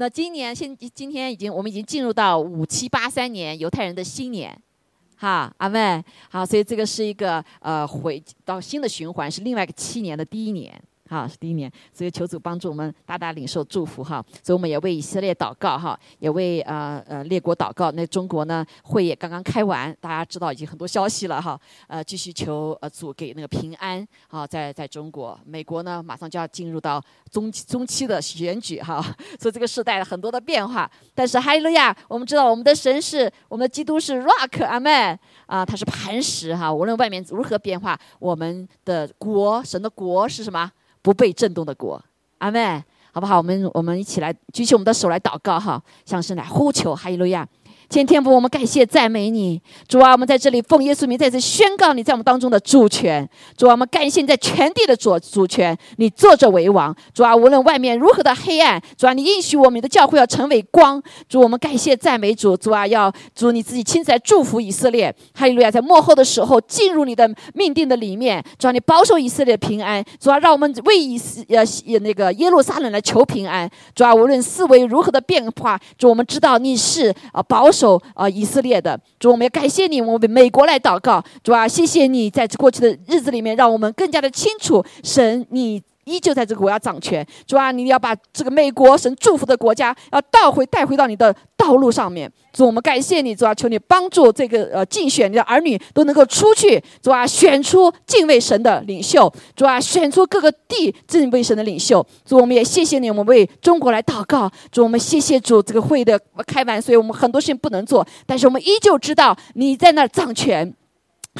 那今年现今天已经我们已经进入到五七八三年犹太人的新年，哈，阿妹，好，所以这个是一个呃回到新的循环，是另外一个七年的第一年。好，是第一年，所以求主帮助我们大大领受祝福哈。所以我们也为以色列祷告哈，也为呃呃列国祷告。那中国呢，会也刚刚开完，大家知道已经很多消息了哈。呃，继续求呃主给那个平安啊，在在中国，美国呢马上就要进入到中中期的选举哈，所以这个时代很多的变化。但是哈利路亚，我们知道我们的神是我们的基督是 rock 阿门啊，他是磐石哈。无论外面如何变化，我们的国神的国是什么？不被震动的国，阿妹，好不好？我们我们一起来举起我们的手来祷告哈，向神来呼求，哈利路亚。天天父，我们感谢赞美你，主啊，我们在这里奉耶稣名再次宣告你在我们当中的主权。主啊，我们感谢你在全地的主主权，你坐着为王。主啊，无论外面如何的黑暗，主啊，你应许我们的教会要成为光。主，我们感谢赞美主。主啊，要主你自己亲自来祝福以色列。哈利路亚，在幕后的时候进入你的命定的里面。主啊，你保守以色列平安。主啊，让我们为以斯呃那个耶路撒冷来求平安。主啊，无论四维如何的变化，主我们知道你是啊保守。守啊，以色列的主，我们要感谢你，我们为美国来祷告，主啊，谢谢你在过去的日子里面，让我们更加的清楚，神你。依旧在这个国家掌权，主啊，你要把这个美国神祝福的国家要倒回带回到你的道路上面。主，我们感谢你，主啊，求你帮助这个呃竞选你的儿女都能够出去，主啊，选出敬畏神的领袖，主啊，选出各个地敬畏神的领袖。主，我们也谢谢你，我们为中国来祷告。主，我们谢谢主，这个会的开完，所以我们很多事情不能做，但是我们依旧知道你在那儿掌权。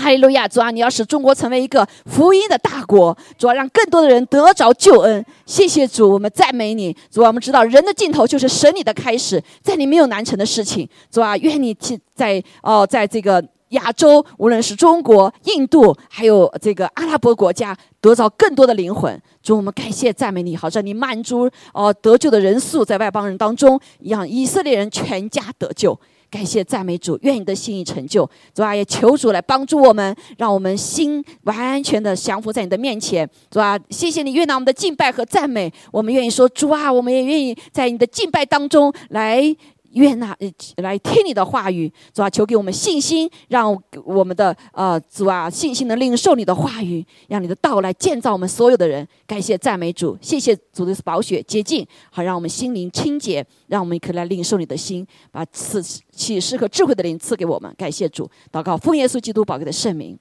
哈利路亚，主啊，你要使中国成为一个福音的大国，主啊，让更多的人得着救恩。谢谢主，我们赞美你，主啊，我们知道人的尽头就是神你的开始，在你没有难成的事情，主啊，愿你在哦，在这个亚洲，无论是中国、印度，还有这个阿拉伯国家，得着更多的灵魂。主，我们感谢赞美你，好让你满足哦得救的人数在外邦人当中，让以色列人全家得救。感谢赞美主，愿你的心意成就。主啊，也求主来帮助我们，让我们心完全的降服在你的面前。主啊，谢谢你悦纳我们的敬拜和赞美。我们愿意说，主啊，我们也愿意在你的敬拜当中来。愿那来听你的话语，主啊，求给我们信心，让我们的呃主啊信心能领受你的话语，让你的道来建造我们所有的人。感谢赞美主，谢谢主的宝血洁净，好让我们心灵清洁，让我们可以来领受你的心，把赐启示和智慧的灵赐给我们。感谢主，祷告奉耶稣基督宝贵的圣名，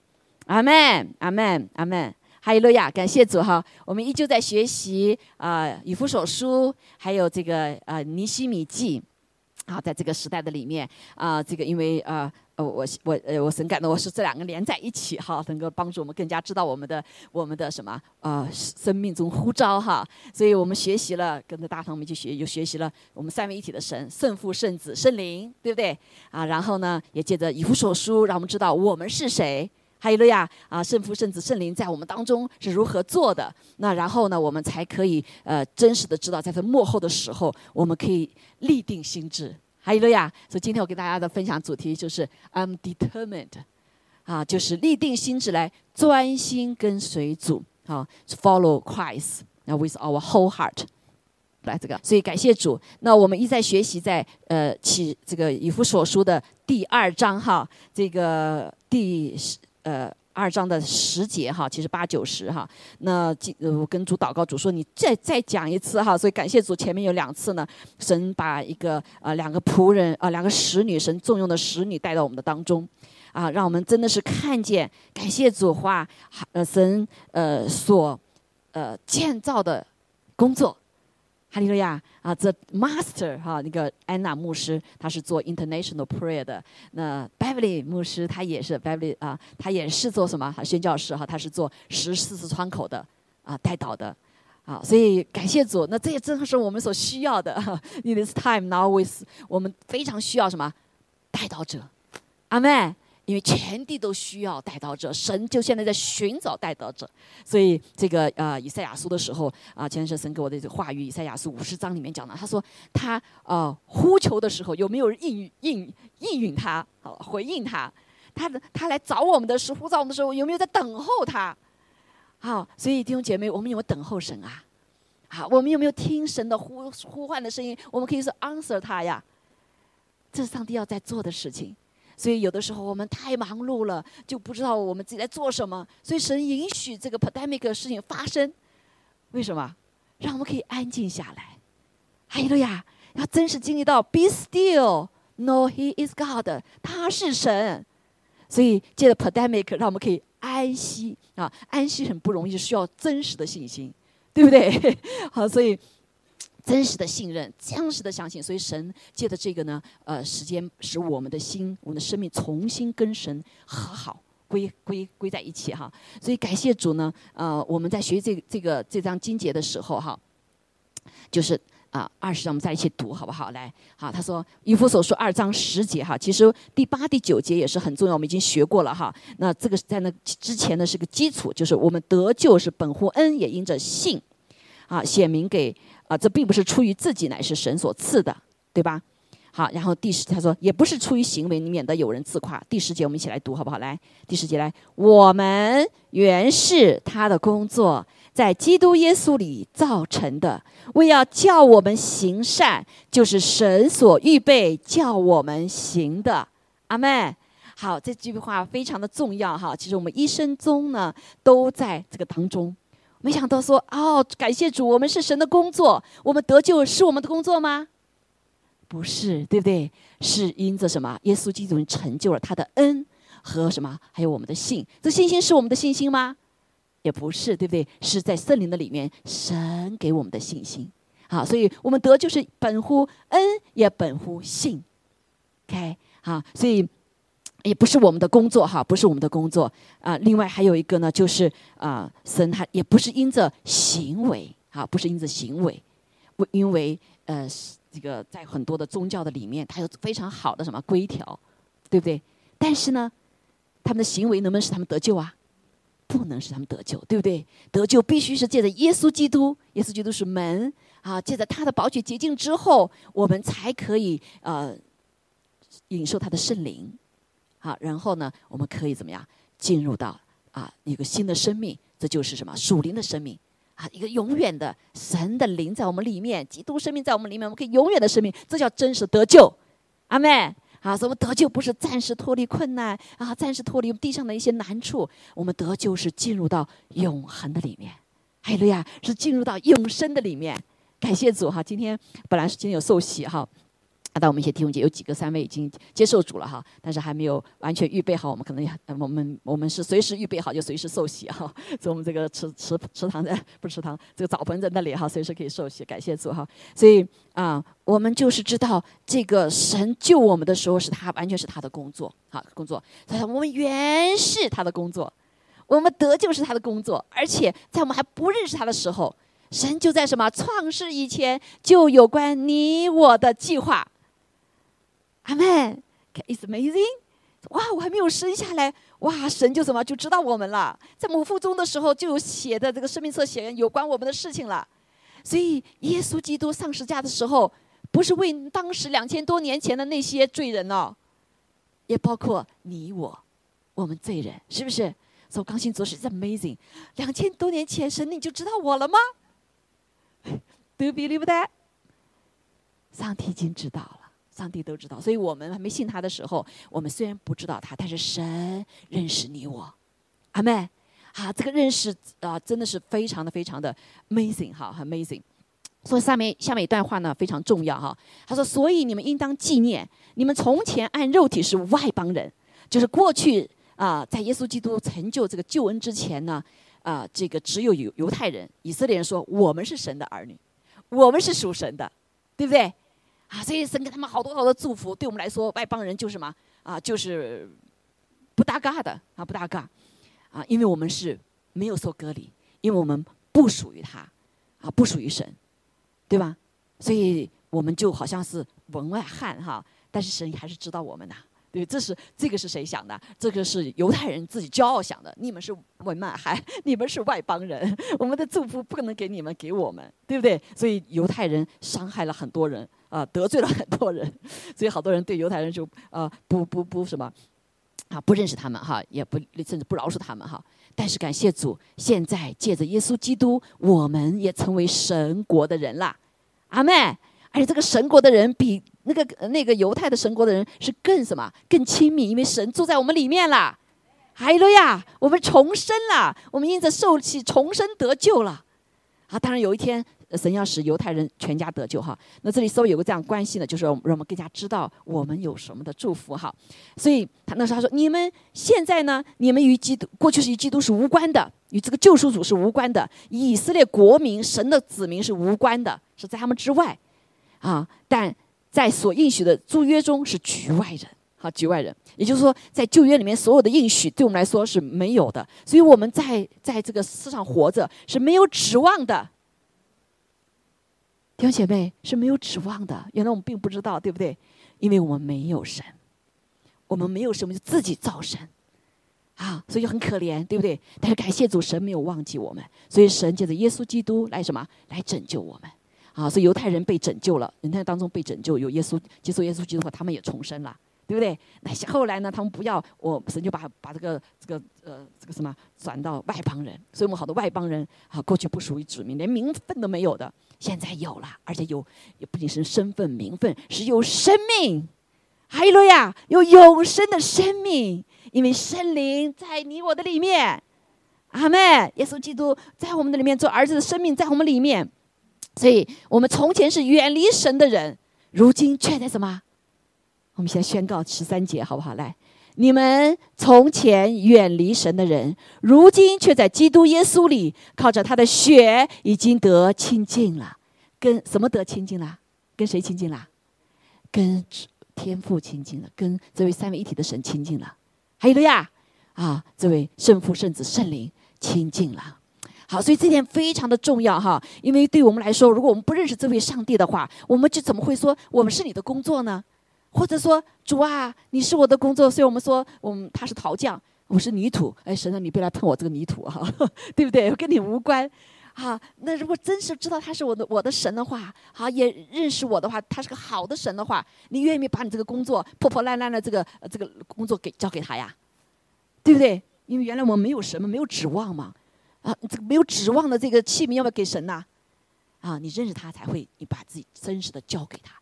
阿门，阿门，阿门。哈利路亚，感谢主哈，我们依旧在学习啊以弗所书，还有这个呃尼西米记。好，在这个时代的里面啊，这个因为呃呃，我我呃我神感的，我是这两个连在一起哈，能够帮助我们更加知道我们的我们的什么呃生命中呼召哈，所以我们学习了，跟着大堂我们去学，又学习了我们三位一体的神，圣父、圣子、圣灵，对不对啊？然后呢，也借着以弗所书，让我们知道我们是谁。哈利路亚啊！圣父、圣子、圣灵在我们当中是如何做的？那然后呢，我们才可以呃真实的知道，在这幕后的时候，我们可以立定心智。哈利路亚！所以今天我给大家的分享主题就是 I'm determined，啊，就是立定心智来专心跟随主，好，follow Christ，那 with our whole heart，来这个。所以感谢主。那我们一再学习在呃起这个以弗所书的第二章哈，这个第十。呃，二章的十节哈，其实八九十哈。那我跟主祷告，主说你再再讲一次哈。所以感谢主，前面有两次呢，神把一个呃两个仆人啊，两个使女，神重用的使女带到我们的当中，啊，让我们真的是看见感谢主话，呃神呃所呃建造的工作。哈利路亚啊！，The Master 哈，那个安娜牧师，他是做 International Prayer 的。那 Beverly 牧师，他也是 Beverly 啊，他也是做什么？宣教士哈，他是做十四次窗口的啊，带导的啊。所以感谢主，那这也正是我们所需要的。In this time now with 我们非常需要什么？带导者，阿妹。因为全地都需要带刀者，神就现在在寻找带刀者，所以这个呃以赛亚书的时候啊，前是神给我的这个话语，以赛亚书五十章里面讲的，他说他呃呼求的时候有没有应应应允他，好回应他，他的他来找我们的时候呼召我们的时候有没有在等候他？好，所以弟兄姐妹，我们有没有等候神啊？好，我们有没有听神的呼呼唤的声音？我们可以说 answer 他呀。这是上帝要在做的事情。所以有的时候我们太忙碌了，就不知道我们自己在做什么。所以神允许这个 pandemic 事情发生，为什么？让我们可以安静下来。哈利路亚！要真实经历到 be still，know He is God，他是神。所以借着 pandemic，让我们可以安息啊，安息很不容易，需要真实的信心，对不对？好，所以。真实的信任，真实的相信，所以神借着这个呢，呃，时间使我们的心，我们的生命重新跟神和好，归归归在一起哈。所以感谢主呢，呃，我们在学这这个这张经节的时候哈，就是啊，二十章我们在一起读好不好？来，好，他说以弗所说二章十节哈，其实第八、第九节也是很重要，我们已经学过了哈。那这个在那之前呢是个基础，就是我们得救是本乎恩，也因着信，啊，显明给。啊，这并不是出于自己，乃是神所赐的，对吧？好，然后第十他说，也不是出于行为，免得有人自夸。第十节我们一起来读好不好？来，第十节来，我们原是他的工作，在基督耶稣里造成的，为要叫我们行善，就是神所预备叫我们行的。阿门。好，这句话非常的重要哈。其实我们一生中呢，都在这个当中。没想到说哦，感谢主，我们是神的工作，我们得救是我们的工作吗？不是，对不对？是因着什么？耶稣基督成就了他的恩和什么？还有我们的信，这信心是我们的信心吗？也不是，对不对？是在圣灵的里面，神给我们的信心。好，所以我们得就是本乎恩，也本乎信。OK，好，所以。也不是我们的工作哈，不是我们的工作啊。另外还有一个呢，就是啊，神他也不是因着行为啊，不是因着行为，为因为呃，这个在很多的宗教的里面，它有非常好的什么规条，对不对？但是呢，他们的行为能不能使他们得救啊？不能使他们得救，对不对？得救必须是借着耶稣基督，耶稣基督是门啊，借着他的宝血洁净之后，我们才可以呃，领受他的圣灵。好，然后呢，我们可以怎么样进入到啊一个新的生命？这就是什么属灵的生命啊，一个永远的神的灵在我们里面，基督生命在我们里面，我们可以永远的生命，这叫真实得救。阿妹，好，什么得救不是暂时脱离困难啊，暂时脱离地上的一些难处，我们得救是进入到永恒的里面。海路亚是进入到永生的里面。感谢主哈，今天本来是今天有受洗哈。那到我们一些弟兄姐有几个三位已经接受主了哈，但是还没有完全预备好，我们可能要，我们我们是随时预备好就随时受洗哈。所以我们这个池池池塘在不是池塘，这个澡盆在那里哈，随时可以受洗，感谢主哈。所以啊，我们就是知道这个神救我们的时候是他完全是他的工作，好工作。他说我们原是他的工作，我们得救是他的工作，而且在我们还不认识他的时候，神就在什么创世以前就有关你我的计划。阿门，It's amazing！哇，我还没有生下来，哇，神就什么就知道我们了，在母腹中的时候就有写的这个生命册写有关我们的事情了。所以耶稣基督上十架的时候，不是为当时两千多年前的那些罪人哦，也包括你我，我们罪人，是不是？所以刚性做是 amazing，两千多年前神你就知道我了吗？Do you believe that？上帝已经知道。上帝都知道，所以我们还没信他的时候，我们虽然不知道他，但是神认识你我，阿妹，好，这个认识啊，真的是非常的非常的 amazing 哈，amazing。所以下面下面一段话呢非常重要哈，他说：所以你们应当纪念，你们从前按肉体是外邦人，就是过去啊，在耶稣基督成就这个救恩之前呢，啊，这个只有犹犹太人、以色列人说我们是神的儿女，我们是属神的，对不对？啊，所以神给他们好多好多祝福，对我们来说，外邦人就是什么啊？就是不搭嘎的啊，不搭嘎啊，因为我们是没有受隔离，因为我们不属于他啊，不属于神，对吧？所以我们就好像是门外汉哈，但是神还是知道我们的。对，这是这个是谁想的？这个是犹太人自己骄傲想的。你们是文外汉，你们是外邦人，我们的祝福不可能给你们，给我们，对不对？所以犹太人伤害了很多人啊，得罪了很多人，所以好多人对犹太人就啊不不不什么啊，不认识他们哈，也不甚至不饶恕他们哈。但是感谢主，现在借着耶稣基督，我们也成为神国的人啦。阿妹，而且这个神国的人比那个那个犹太的神国的人是更什么？更亲密，因为神住在我们里面啦。哈利路亚，我们重生了，我们因着受气重生得救了。啊，当然有一天。神要使犹太人全家得救哈，那这里稍微有个这样关系呢，就是让我们更加知道我们有什么的祝福哈。所以他那时候他说：“你们现在呢，你们与基督过去是与基督是无关的，与这个救赎主是无关的，以色列国民神的子民是无关的，是在他们之外啊。但在所应许的租约中是局外人，好局外人，也就是说，在旧约里面所有的应许对我们来说是没有的，所以我们在在这个世上活着是没有指望的。”弟兄姐妹是没有指望的，原来我们并不知道，对不对？因为我们没有神，我们没有神，我们就自己造神，啊，所以很可怜，对不对？但是感谢主，神没有忘记我们，所以神借着耶稣基督来什么？来拯救我们，啊，所以犹太人被拯救了，犹太当中被拯救，有耶稣接受耶稣基督后，他们也重生了。对不对？那后来呢？他们不要我神就把把这个这个呃这个什么转到外邦人，所以我们好多外邦人啊，过去不属于子民，连名分都没有的，现在有了，而且有也不仅是身份名分，是有生命，还有了呀，有永生的生命，因为圣灵在你我的里面，阿门。耶稣基督在我们的里面做儿子的生命在我们里面，所以我们从前是远离神的人，如今却在什么？我们先宣告十三节，好不好？来，你们从前远离神的人，如今却在基督耶稣里，靠着他的血已经得亲近了。跟什么得亲近了？跟谁亲近了？跟天父亲近了，跟这位三位一体的神亲近了。还有了呀，啊，这位圣父、圣子、圣灵亲近了。好，所以这点非常的重要哈，因为对我们来说，如果我们不认识这位上帝的话，我们就怎么会说我们是你的工作呢？或者说主啊，你是我的工作，所以我们说我们他是陶匠，我是泥土。哎，神啊，你别来碰我这个泥土哈，对不对？跟你无关。好，那如果真是知道他是我的我的神的话，好也认识我的话，他是个好的神的话，你愿意把你这个工作破破烂烂的这个这个工作给交给他呀？对不对？因为原来我们没有什么，没有指望嘛。啊，这个没有指望的这个器皿要不要给神呐？啊，你认识他才会，你把自己真实的交给他。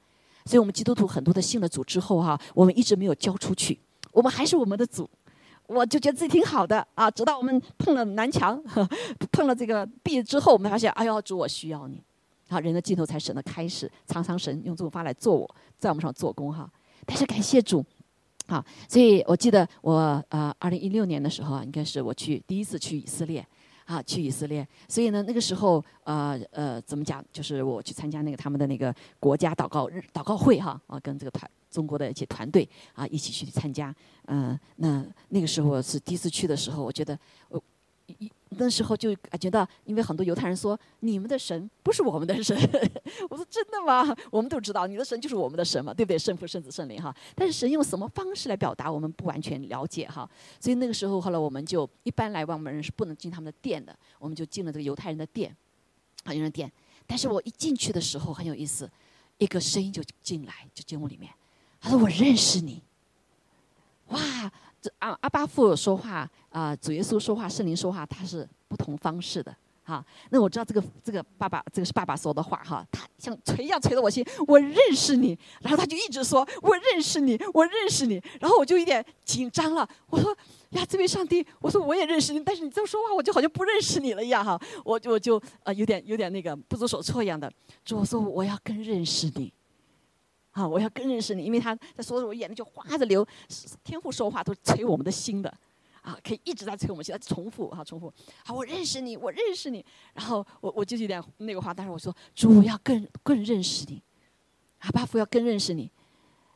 所以我们基督徒很多的信了主之后哈，我们一直没有交出去，我们还是我们的主，我就觉得自己挺好的啊。直到我们碰了南墙，碰了这个壁之后，我们发现，哎呦，主，我需要你，好，人的尽头才神的开始，常常神用这种方法来做我，在我们上做工哈。但是感谢主，好，所以我记得我呃，二零一六年的时候啊，应该是我去第一次去以色列。啊，去以色列，所以呢，那个时候，呃呃，怎么讲？就是我去参加那个他们的那个国家祷告日祷告会哈，啊，跟这个团中国的一些团队啊一起去参加，嗯，那那个时候是第一次去的时候，我觉得我。那时候就感觉到，因为很多犹太人说你们的神不是我们的神，我说真的吗？我们都知道你的神就是我们的神嘛，对不对？圣父、圣子、圣灵哈。但是神用什么方式来表达，我们不完全了解哈。所以那个时候后来我们就一般来外邦人是不能进他们的店的，我们就进了这个犹太人的店，犹太人的店。但是我一进去的时候很有意思，一个声音就进来，就进屋里面，他说我认识你，哇！阿阿巴父说话啊，主耶稣说话，圣灵说话，他是不同方式的哈。那我知道这个这个爸爸，这个是爸爸说的话哈。他像锤一样锤着我心，我认识你。然后他就一直说，我认识你，我认识你。然后我就有点紧张了。我说呀，这位上帝，我说我也认识你，但是你这么说话，我就好像不认识你了一样哈。我我就呃有点有点那个不知所措一样的。主我说我要更认识你。啊！我要更认识你，因为他在说的，我眼泪就哗着流。天父说话都是催我们的心的，啊，可以一直在催我们心，重复哈，重复。好，我认识你，我认识你。然后我我就有点那个话，但是我说主要更更认识你，阿巴父要更认识你。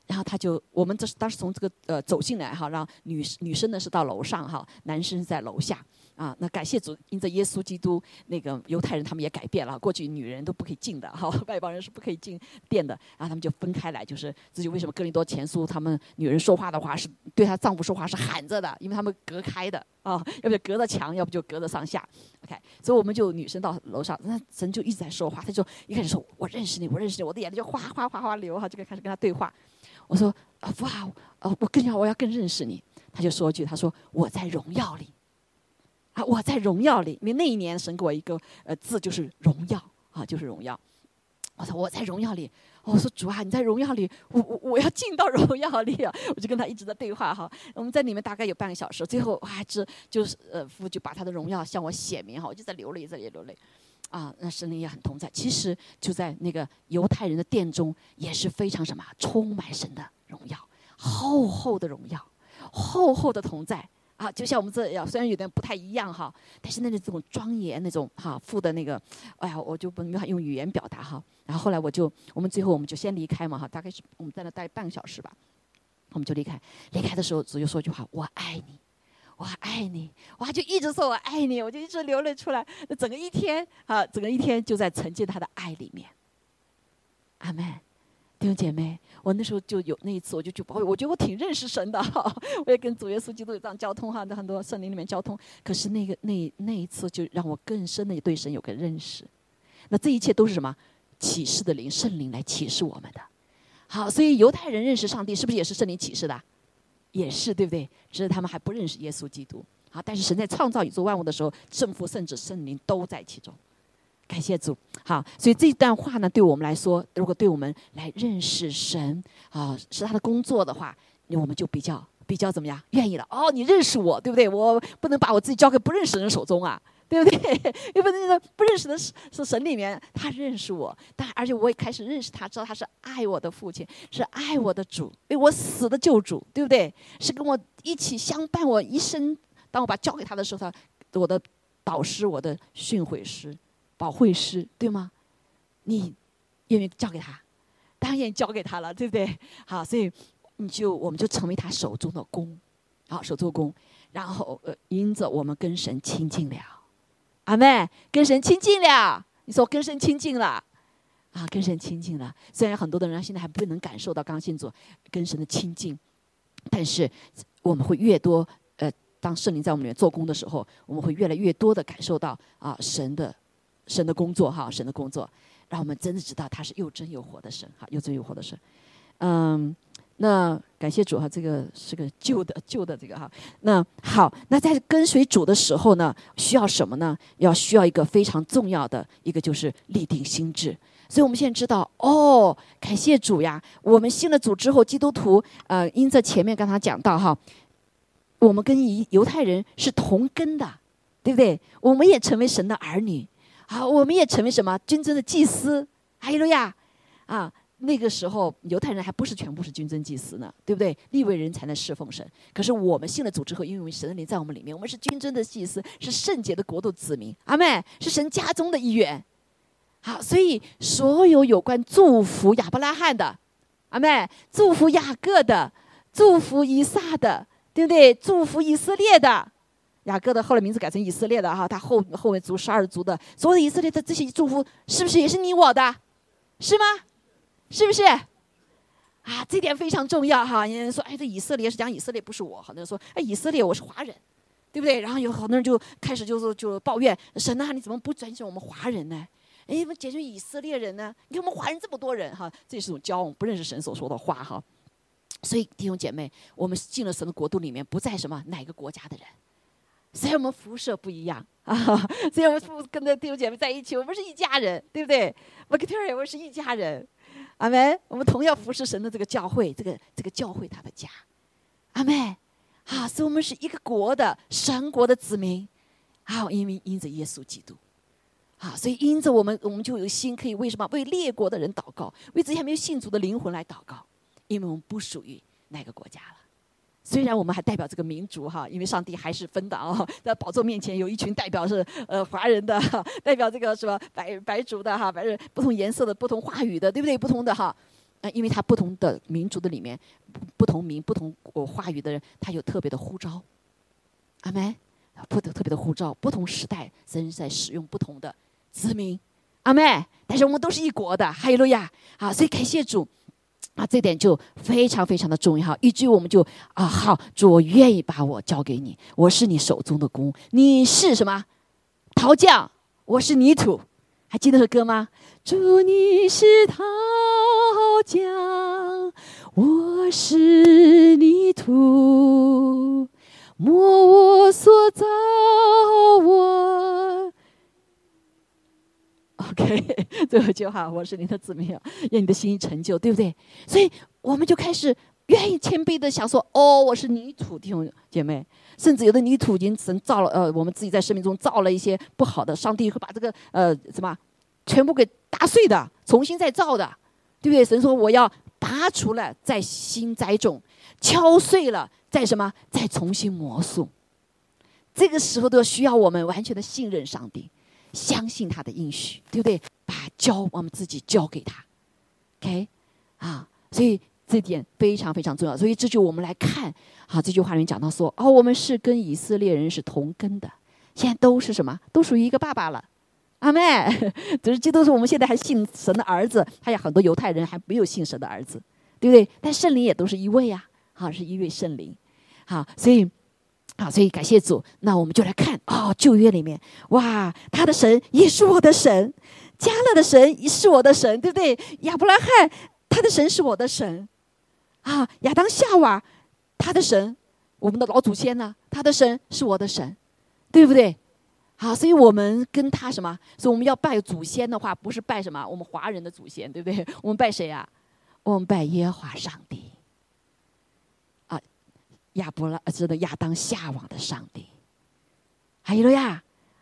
然后他就，我们这是当时从这个呃走进来哈，让女女生呢是到楼上哈，男生在楼下。啊，那感谢主，因着耶稣基督，那个犹太人他们也改变了，过去女人都不可以进的，哈，外邦人是不可以进店的，然后他们就分开来，就是自己为什么哥林多前书他们女人说话的话是对她丈夫说话是喊着的，因为他们隔开的啊，要不就隔着墙，要不就隔着上下，OK，所以我们就女生到楼上，那神就一直在说话，他就一开始说我认识你，我认识你，我的眼泪就哗哗哗哗流哈，就开始跟他对话，我说啊哇，呃，我更要我要更认识你。他就说一句：“他说我在荣耀里。”我在荣耀里，因为那一年神给我一个呃字，就是荣耀啊，就是荣耀。我说我在荣耀里，我说主啊，你在荣耀里，我我我要进到荣耀里啊！我就跟他一直在对话哈。我们在里面大概有半个小时，最后还是就是呃父就把他的荣耀向我显明哈，我就在流泪，在流泪。啊，那神灵也很同在。其实就在那个犹太人的殿中，也是非常什么，充满神的荣耀，厚厚的荣耀，厚厚的同在。啊，就像我们这样，虽然有点不太一样哈，但是那种这种庄严那种哈，父的那个，哎呀，我就不能用语言表达哈。然后后来我就，我们最后我们就先离开嘛哈，大概是我们在那待半个小时吧，我们就离开。离开的时候，主就说一句话：“我爱你，我爱你。”哇，就一直说我爱你，我就一直流泪出来。整个一天啊，整个一天就在沉浸他的爱里面。阿门。弟兄姐妹，我那时候就有那一次，我就觉得，我觉得我挺认识神的哈，我也跟主耶稣基督这样交通哈，在很多圣灵里面交通。可是那个那那一次，就让我更深的对神有个认识。那这一切都是什么？启示的灵，圣灵来启示我们的。好，所以犹太人认识上帝，是不是也是圣灵启示的？也是，对不对？只是他们还不认识耶稣基督。好，但是神在创造宇宙万物的时候，圣父、圣子、圣灵都在其中。感谢主，好，所以这段话呢，对我们来说，如果对我们来认识神啊，是他的工作的话，那我们就比较比较怎么样，愿意了。哦，你认识我，对不对？我不能把我自己交给不认识人手中啊，对不对？因为那个不认识的是是神里面，他认识我，但而且我也开始认识他，知道他是爱我的父亲，是爱我的主，为我死的救主，对不对？是跟我一起相伴我一生。当我把交给他的时候，他我的导师，我的训诲师。保会师对吗？你愿意交给他，当然交给他了，对不对？好，所以你就我们就成为他手中的工，好手做工，然后呃，因着我们跟神亲近了，阿妹跟神亲近了，你说跟神亲近了啊，跟神亲近了。虽然很多的人现在还不能感受到刚信主跟神的亲近，但是我们会越多呃，当圣灵在我们里面做工的时候，我们会越来越多的感受到啊神的。神的工作哈，神的工作，让我们真的知道他是又真又活的神哈，又真又活的神。嗯，那感谢主哈，这个是个旧的旧的这个哈。那好，那在跟随主的时候呢，需要什么呢？要需要一个非常重要的一个就是立定心智。所以我们现在知道哦，感谢主呀，我们信了主之后，基督徒呃，因着前面刚才讲到哈，我们跟犹犹太人是同根的，对不对？我们也成为神的儿女。好，我们也成为什么君尊的祭司？哈利路亚！啊，那个时候犹太人还不是全部是君尊祭司呢，对不对？立位人才能侍奉神。可是我们信了主之后，因为神的灵在我们里面，我们是君尊的祭司，是圣洁的国度子民。阿妹是神家中的一员。好，所以所有有关祝福亚伯拉罕的，阿妹祝福雅各的，祝福以撒的，对不对？祝福以色列的。雅各的后来名字改成以色列的哈，他后后面族十二族的所有的以色列的这些祝福，是不是也是你我的？是吗？是不是？啊，这点非常重要哈。有人说，哎，这以色列是讲以色列，不是我。很多人说，哎，以色列我是华人，对不对？然后有好多人就开始就是就抱怨神啊，你怎么不转选我们华人呢？哎，怎么拣选以色列人呢？你看我们华人这么多人哈，这也是种骄傲，不认识神所说的话哈。所以弟兄姐妹，我们进了神的国度里面，不在什么哪个国家的人。所以我们辐射不一样啊，所以我们跟着弟兄姐妹在一起，我们是一家人，对不对？我跟 Terry 我们是一家人，阿门。我们同样服侍神的这个教会，这个这个教会他的家，阿门。啊，所以我们是一个国的神国的子民，啊，因为因着耶稣基督，啊，所以因着我们，我们就有心可以为什么为列国的人祷告，为这些没有信主的灵魂来祷告，因为我们不属于那个国家了。虽然我们还代表这个民族哈，因为上帝还是分的啊，在宝座面前有一群代表是呃华人的，代表这个什么白白族的哈，白人不同颜色的不同话语的，对不对？不同的哈，啊，因为他不同的民族的里面，不同民不同话语的人，他有特别的呼召，阿门，不得特别的呼召，不同时代神在使用不同的子民，阿门。但是我们都是一国的，哈利路亚啊！所以感谢主。啊，这点就非常非常的重要，以至于我们就啊，好，主，我愿意把我交给你，我是你手中的弓，你是什么陶匠，我是泥土，还记得这歌吗？主，你是陶匠，我是泥土，莫我所造我。OK，最后一句话，我是您的子民，愿你的心意成就，对不对？所以我们就开始愿意谦卑的想说：哦，我是泥土弟兄姐妹，甚至有的泥土已经神造了，呃，我们自己在生命中造了一些不好的，上帝会把这个呃什么全部给打碎的，重新再造的，对不对？神说我要拔除了，再新栽种，敲碎了，再什么，再重新磨塑。这个时候都需要我们完全的信任上帝。相信他的应许，对不对？把交我们自己交给他，OK，啊，所以这点非常非常重要。所以这就我们来看，好，这句话里面讲到说，哦，我们是跟以色列人是同根的，现在都是什么？都属于一个爸爸了，阿妹，只是这都是我们现在还信神的儿子，还有很多犹太人还没有信神的儿子，对不对？但圣灵也都是一位呀，好，是一位圣灵，好，所以。好，所以感谢主。那我们就来看哦，旧约里面，哇，他的神也是我的神，加勒的神也是我的神，对不对？亚伯拉罕他的神是我的神，啊，亚当夏娃他的神，我们的老祖先呢，他的神是我的神，对不对？好，所以我们跟他什么？所以我们要拜祖先的话，不是拜什么？我们华人的祖先，对不对？我们拜谁呀？我们拜耶和华上帝。亚伯拉，知道亚当夏娃的上帝，还有了呀，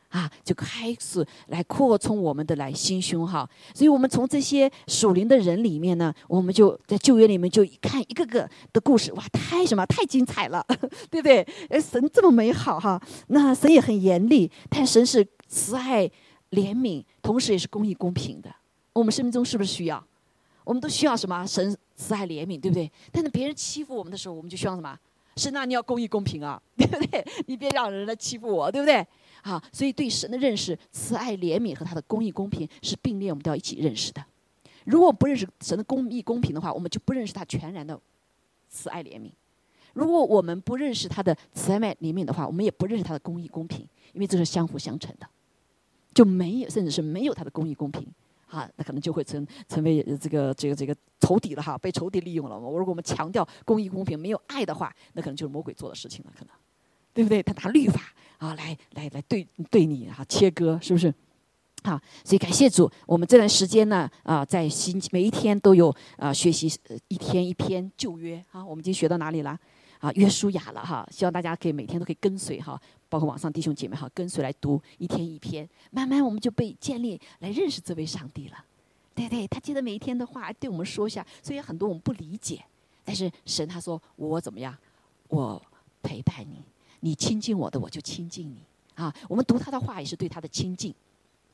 啊，就开始来扩充我们的来心胸哈。所以我们从这些属灵的人里面呢，我们就在旧约里面就一看一个个的故事，哇，太什么太精彩了，对不对？神这么美好哈，那神也很严厉，但神是慈爱怜悯，同时也是公义公平的。我们生命中是不是需要？我们都需要什么？神慈爱怜悯，对不对？但是别人欺负我们的时候，我们就需要什么？是，那你要公义公平啊，对不对？你别让人来欺负我，对不对？好，所以对神的认识，慈爱怜悯和他的公义公平是并列，我们都要一起认识的。如果不认识神的公义公平的话，我们就不认识他全然的慈爱怜悯。如果我们不认识他的慈爱怜悯的话，我们也不认识他的公义公平，因为这是相辅相成的，就没有，甚至是没有他的公义公平。啊，那可能就会成成为这个这个这个仇敌了哈，被仇敌利用了。我如果我们强调公义公平，没有爱的话，那可能就是魔鬼做的事情了，可能，对不对？他拿律法啊来来来对对你哈切割，是不是？好，所以感谢主，我们这段时间呢啊，在新每一天都有啊学习一天一篇旧约啊，我们已经学到哪里了？啊，约书亚了哈，希望大家可以每天都可以跟随哈，包括网上弟兄姐妹哈，跟随来读一天一篇，慢慢我们就被建立来认识这位上帝了，对对？他记得每一天的话对我们说一下，所以很多我们不理解，但是神他说我怎么样，我陪伴你，你亲近我的我就亲近你啊。我们读他的话也是对他的亲近，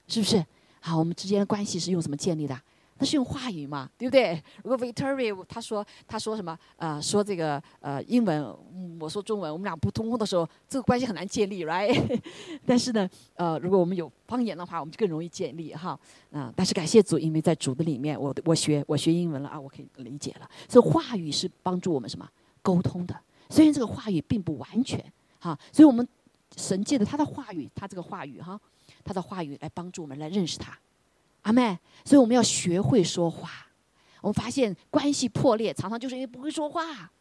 是不是？好，我们之间的关系是用什么建立的？那是用话语嘛，对不对？如果 Victoria 他说他说什么呃说这个呃英文，我说中文，我们俩不通风的时候，这个关系很难建立，right？但是呢，呃，如果我们有方言的话，我们就更容易建立哈。啊，但是感谢主，因为在主的里面，我我学我学英文了啊，我可以理解了。所以话语是帮助我们什么沟通的？虽然这个话语并不完全哈，所以我们神借着他的话语，他这个话语哈，他的话语来帮助我们来认识他。阿妹，所以我们要学会说话。我们发现关系破裂，常常就是因为不会说话，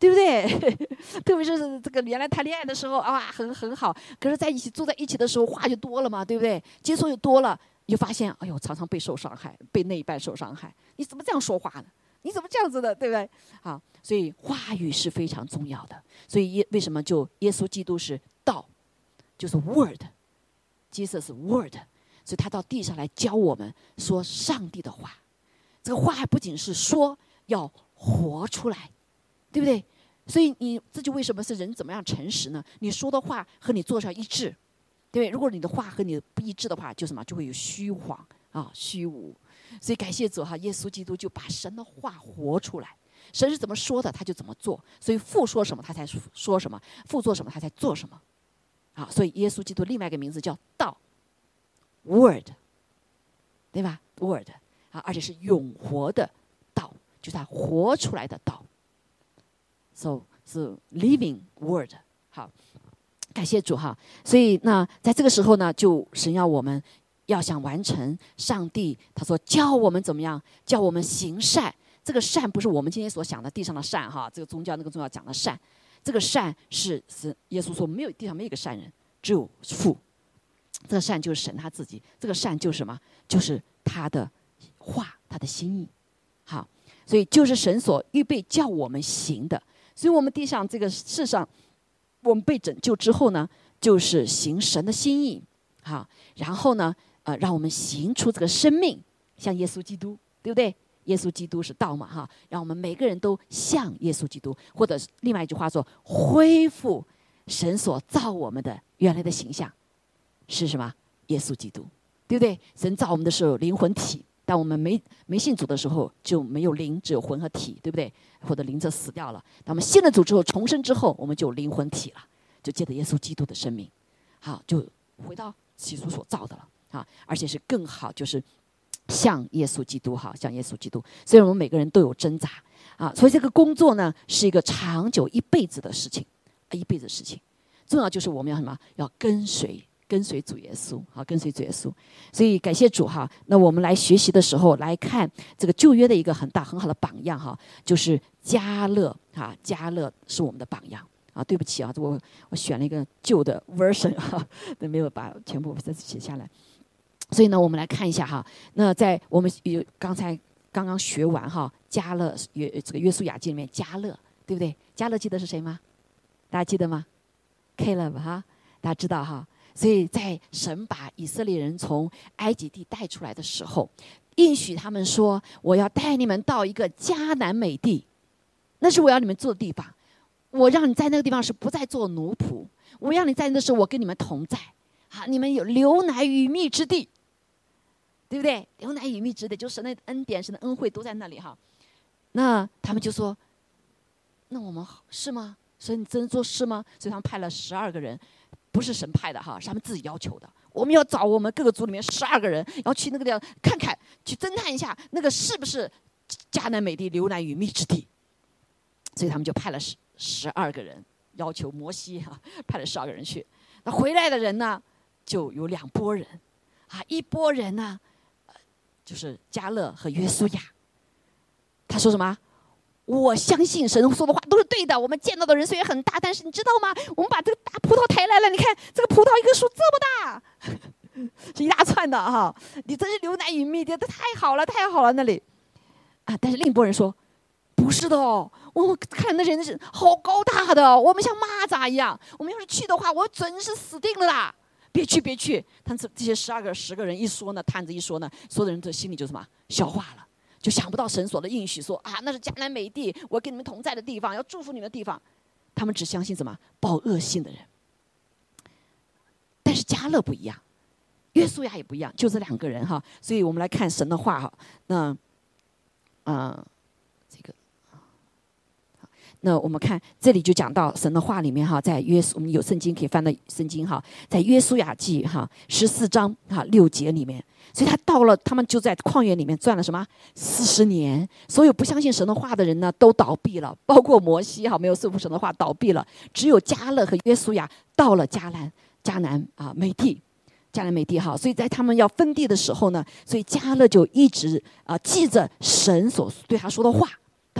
对不对？特别是这个原来谈恋爱的时候啊，很很好，可是在一起住在一起的时候，话就多了嘛，对不对？接触又多了，你就发现，哎呦，常常备受伤害，被那一半受伤害。你怎么这样说话呢？你怎么这样子的，对不对？好，所以话语是非常重要的。所以耶为什么就耶稣基督是道，就是 Word，Jesus Word。所以他到地上来教我们说上帝的话，这个话还不仅是说，要活出来，对不对？所以你这就为什么是人怎么样诚实呢？你说的话和你做上一致，对不对？如果你的话和你不一致的话，就什么就会有虚谎啊，虚无。所以感谢主哈，耶稣基督就把神的话活出来，神是怎么说的他就怎么做。所以父说什么他才说什么，父做什么他才做什么。啊，所以耶稣基督另外一个名字叫道。Word，对吧？Word 啊，而且是永活的道，就是他活出来的道。So 是 living word。好，感谢主哈。所以那在这个时候呢，就神要我们要想完成上帝，他说教我们怎么样，教我们行善。这个善不是我们今天所想的地上的善哈，这个宗教那个宗教讲的善。这个善是是耶稣说没有地上没有一个善人，只有父。这个善就是神他自己，这个善就是什么？就是他的话，他的心意。好，所以就是神所预备叫我们行的。所以我们地上这个世上，我们被拯救之后呢，就是行神的心意。好，然后呢，呃，让我们行出这个生命，像耶稣基督，对不对？耶稣基督是道嘛，哈，让我们每个人都像耶稣基督，或者另外一句话说，恢复神所造我们的原来的形象，是什么？耶稣基督，对不对？神造我们的时候灵魂体，但我们没没信主的时候就没有灵，只有魂和体，对不对？或者灵则死掉了。那么信了主之后重生之后，我们就灵魂体了，就借着耶稣基督的生命，好，就回到起初所造的了，啊，而且是更好，就是。像耶稣基督哈，像耶稣基督，所以我们每个人都有挣扎啊。所以这个工作呢，是一个长久一辈子的事情，一辈子的事情。重要就是我们要什么？要跟随跟随主耶稣，好跟随主耶稣。所以感谢主哈。那我们来学习的时候，来看这个旧约的一个很大很好的榜样哈，就是加勒哈，加勒是我们的榜样啊。对不起啊，我我选了一个旧的 version 哈，没有把全部再写下来。所以呢，我们来看一下哈。那在我们有刚才刚刚学完哈，加勒约这个约书亚记里面，加勒对不对？加勒记得是谁吗？大家记得吗？Caleb 哈，大家知道哈。所以在神把以色列人从埃及地带出来的时候，应许他们说：“我要带你们到一个迦南美地，那是我要你们住的地方。我让你在那个地方是不再做奴仆，我让你在那时候我跟你们同在，好，你们有牛奶与蜜之地。”对不对？牛奶与蜜之地，就是神的恩典、神的恩惠都在那里哈。那他们就说：“那我们是吗？所以你真做事吗？”所以他们派了十二个人，不是神派的哈，是他们自己要求的。我们要找我们各个族里面十二个人，要去那个地方看看，去侦探一下那个是不是迦南美地流奶与蜜之地。所以他们就派了十十二个人，要求摩西哈派了十二个人去。那回来的人呢，就有两拨人啊，一拨人呢。就是加勒和约书亚，他说什么？我相信神说的话都是对的。我们见到的人虽然很大，但是你知道吗？我们把这个大葡萄抬来了，你看这个葡萄一棵树这么大，是一大串的哈！你真是牛奶与蜜的，这太好了，太好了那里啊！但是另一拨人说，不是的哦，我看那人是好高大的，我们像蚂蚱一样，我们要是去的话，我准是死定了啦。别去，别去！他这这些十二个、十个人一说呢，探子一说呢，所有的人的心里就什么消化了，就想不到神所的应许，说啊，那是迦南美地，我跟你们同在的地方，要祝福你们的地方。他们只相信什么报恶信的人。但是加勒不一样，约书亚也不一样，就这两个人哈。所以我们来看神的话哈，那，嗯。那我们看这里就讲到神的话里面哈，在约我们有圣经可以翻到圣经哈，在约书亚记哈十四章哈六节里面，所以他到了，他们就在旷野里面转了什么？四十年，所有不相信神的话的人呢都倒闭了，包括摩西哈没有顺服神的话倒闭了，只有加勒和约书亚到了迦南迦南啊美地，迦南美地哈，所以在他们要分地的时候呢，所以加勒就一直啊记着神所对他说的话。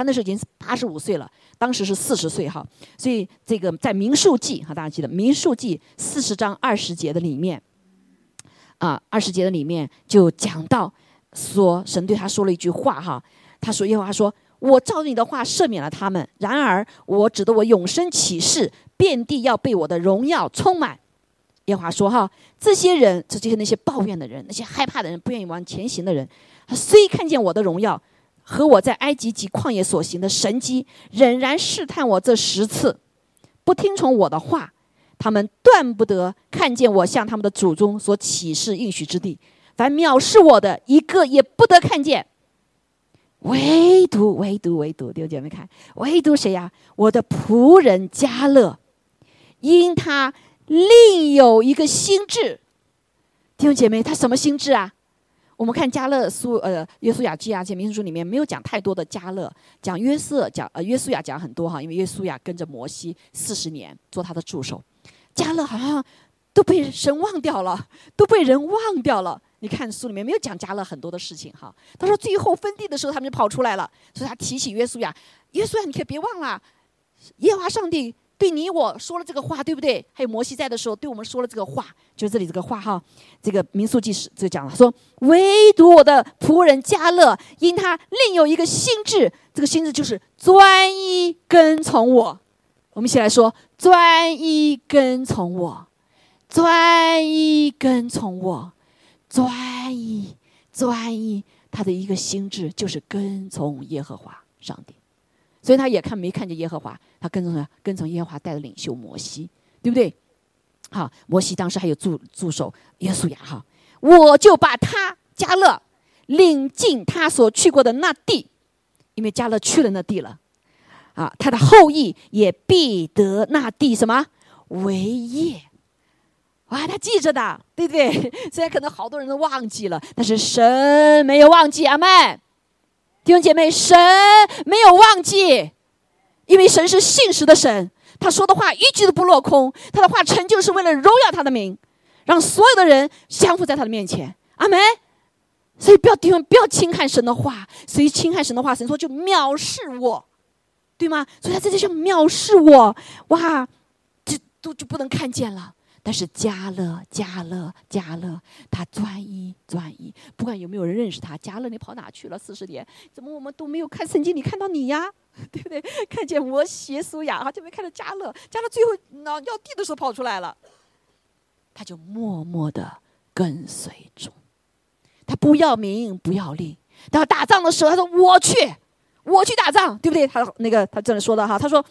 他那时候已经八十五岁了，当时是四十岁哈，所以这个在《民数记》哈，大家记得《民数记》四十章二十节的里面，啊，二十节的里面就讲到说，神对他说了一句话哈，他说：“耶和华说，我照着你的话赦免了他们，然而我指的我永生启示，遍地要被我的荣耀充满。”耶和华说：“哈，这些人，这就是那些抱怨的人，那些害怕的人，不愿意往前行的人，他虽看见我的荣耀。”和我在埃及及旷野所行的神迹，仍然试探我这十次，不听从我的话，他们断不得看见我向他们的祖宗所启示应许之地。凡藐视我的，一个也不得看见。唯独唯独唯独弟兄姐妹看，唯独谁呀？我的仆人加勒，因他另有一个心智。弟兄姐妹，他什么心智啊？我们看加勒书，呃，约书亚记啊，这些民书里面没有讲太多的加勒，讲约瑟，讲呃约书亚讲很多哈，因为约书亚跟着摩西四十年做他的助手，加勒好像都被神忘掉了，都被人忘掉了。你看书里面没有讲加勒很多的事情哈。他说最后分地的时候他们就跑出来了，所以他提起约书亚，约书亚你可别忘了，耶和华上帝对你我说了这个话，对不对？还有摩西在的时候，对我们说了这个话，就是这里这个话哈。这个民数记是这讲了，说唯独我的仆人加勒，因他另有一个心智，这个心智就是专一跟从我。我们一起来说，专一跟从我，专一跟从我，专一专一，他的一个心智就是跟从耶和华上帝。所以他也看没看见耶和华，他跟从跟从耶和华带的领袖摩西，对不对？好，摩西当时还有助助手耶稣亚哈，我就把他加勒领进他所去过的那地，因为加勒去了那地了，啊，他的后裔也必得那地什么为业。哇，他记着的，对不对？虽然可能好多人都忘记了，但是神没有忘记，阿门。弟兄姐妹，神没有忘记，因为神是信实的神，他说的话一句都不落空，他的话成就是为了荣耀他的名，让所有的人降服在他的面前。阿门。所以不要弟兄不要轻看神的话，所以轻看神的话，神说就藐视我，对吗？所以他在这上藐视我，哇，这都就不能看见了。但是加勒，加勒，加勒，他专一，专一。不管有没有人认识他，加勒，你跑哪去了？四十年，怎么我们都没有看圣经里看到你呀？对不对？看见摩西、苏雅，哈，就没看到加勒。加勒最后那要地的时候跑出来了，他就默默的跟随主。他不要名，不要利。到打仗的时候，他说：“我去，我去打仗，对不对？”他那个他这里说的哈，他说。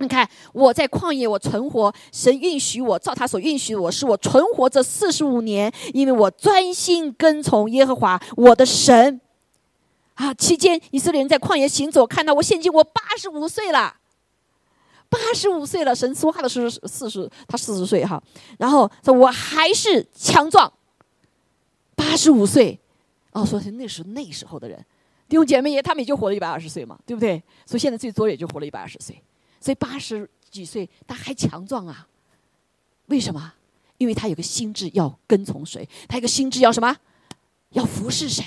你看，我在旷野，我存活，神允许我照他所允许我，使我存活这四十五年，因为我专心跟从耶和华我的神。啊，期间以色列人在旷野行走，看到我，现今我八十五岁了，八十五岁了。神说话的时候四十，他四十岁哈，然后说我还是强壮，八十五岁。哦，说是那时那时候的人，弟兄姐妹也他们也就活了一百二十岁嘛，对不对？所以现在最多也就活了一百二十岁。所以八十几岁他还强壮啊？为什么？因为他有个心智要跟从谁？他有个心智要什么？要服侍神。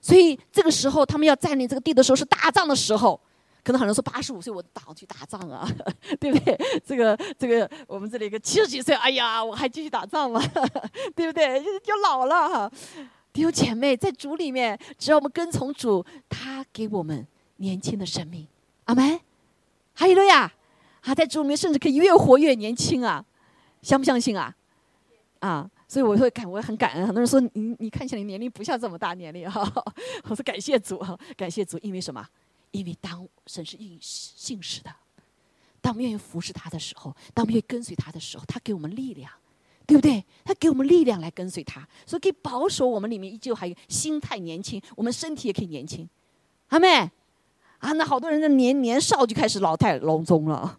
所以这个时候他们要占领这个地的时候是打仗的时候。可能很多人说八十五岁我打去打仗啊，对不对？这个这个我们这里一个七十几岁，哎呀，我还继续打仗吗？对不对？就老了哈。弟兄姐妹，在主里面，只要我们跟从主，他给我们年轻的生命。阿门。还有了呀，啊，在主里面甚至可以越活越年轻啊，相不相信啊？啊，所以我会感，我很感恩。很多人说你你看起来年龄不像这么大年龄哈，我说感谢主，感谢主，因为什么？因为当神是应信实的，当我们愿意服侍他的时候，当我们愿意跟随他的时候，他给我们力量，对不对？他给我们力量来跟随他，所以可以保守我们里面依旧还有心态年轻，我们身体也可以年轻，阿妹。啊，那好多人的年年少就开始老态龙钟了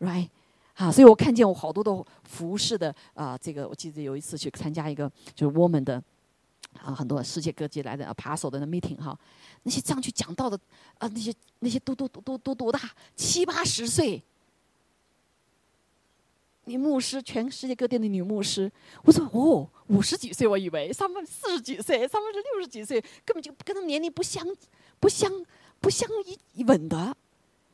，right？啊，所以我看见我好多的服饰的啊，这个我记得有一次去参加一个就是 woman 的啊，很多世界各地来的扒手的 meeting 哈，那些这样去讲道的啊，那些那些都都都都多大七八十岁，女牧师，全世界各地的女牧师，我说哦，五十几岁，我以为他们四十几岁，他们是六十几岁，根本就跟他们年龄不相不相。不相一稳的，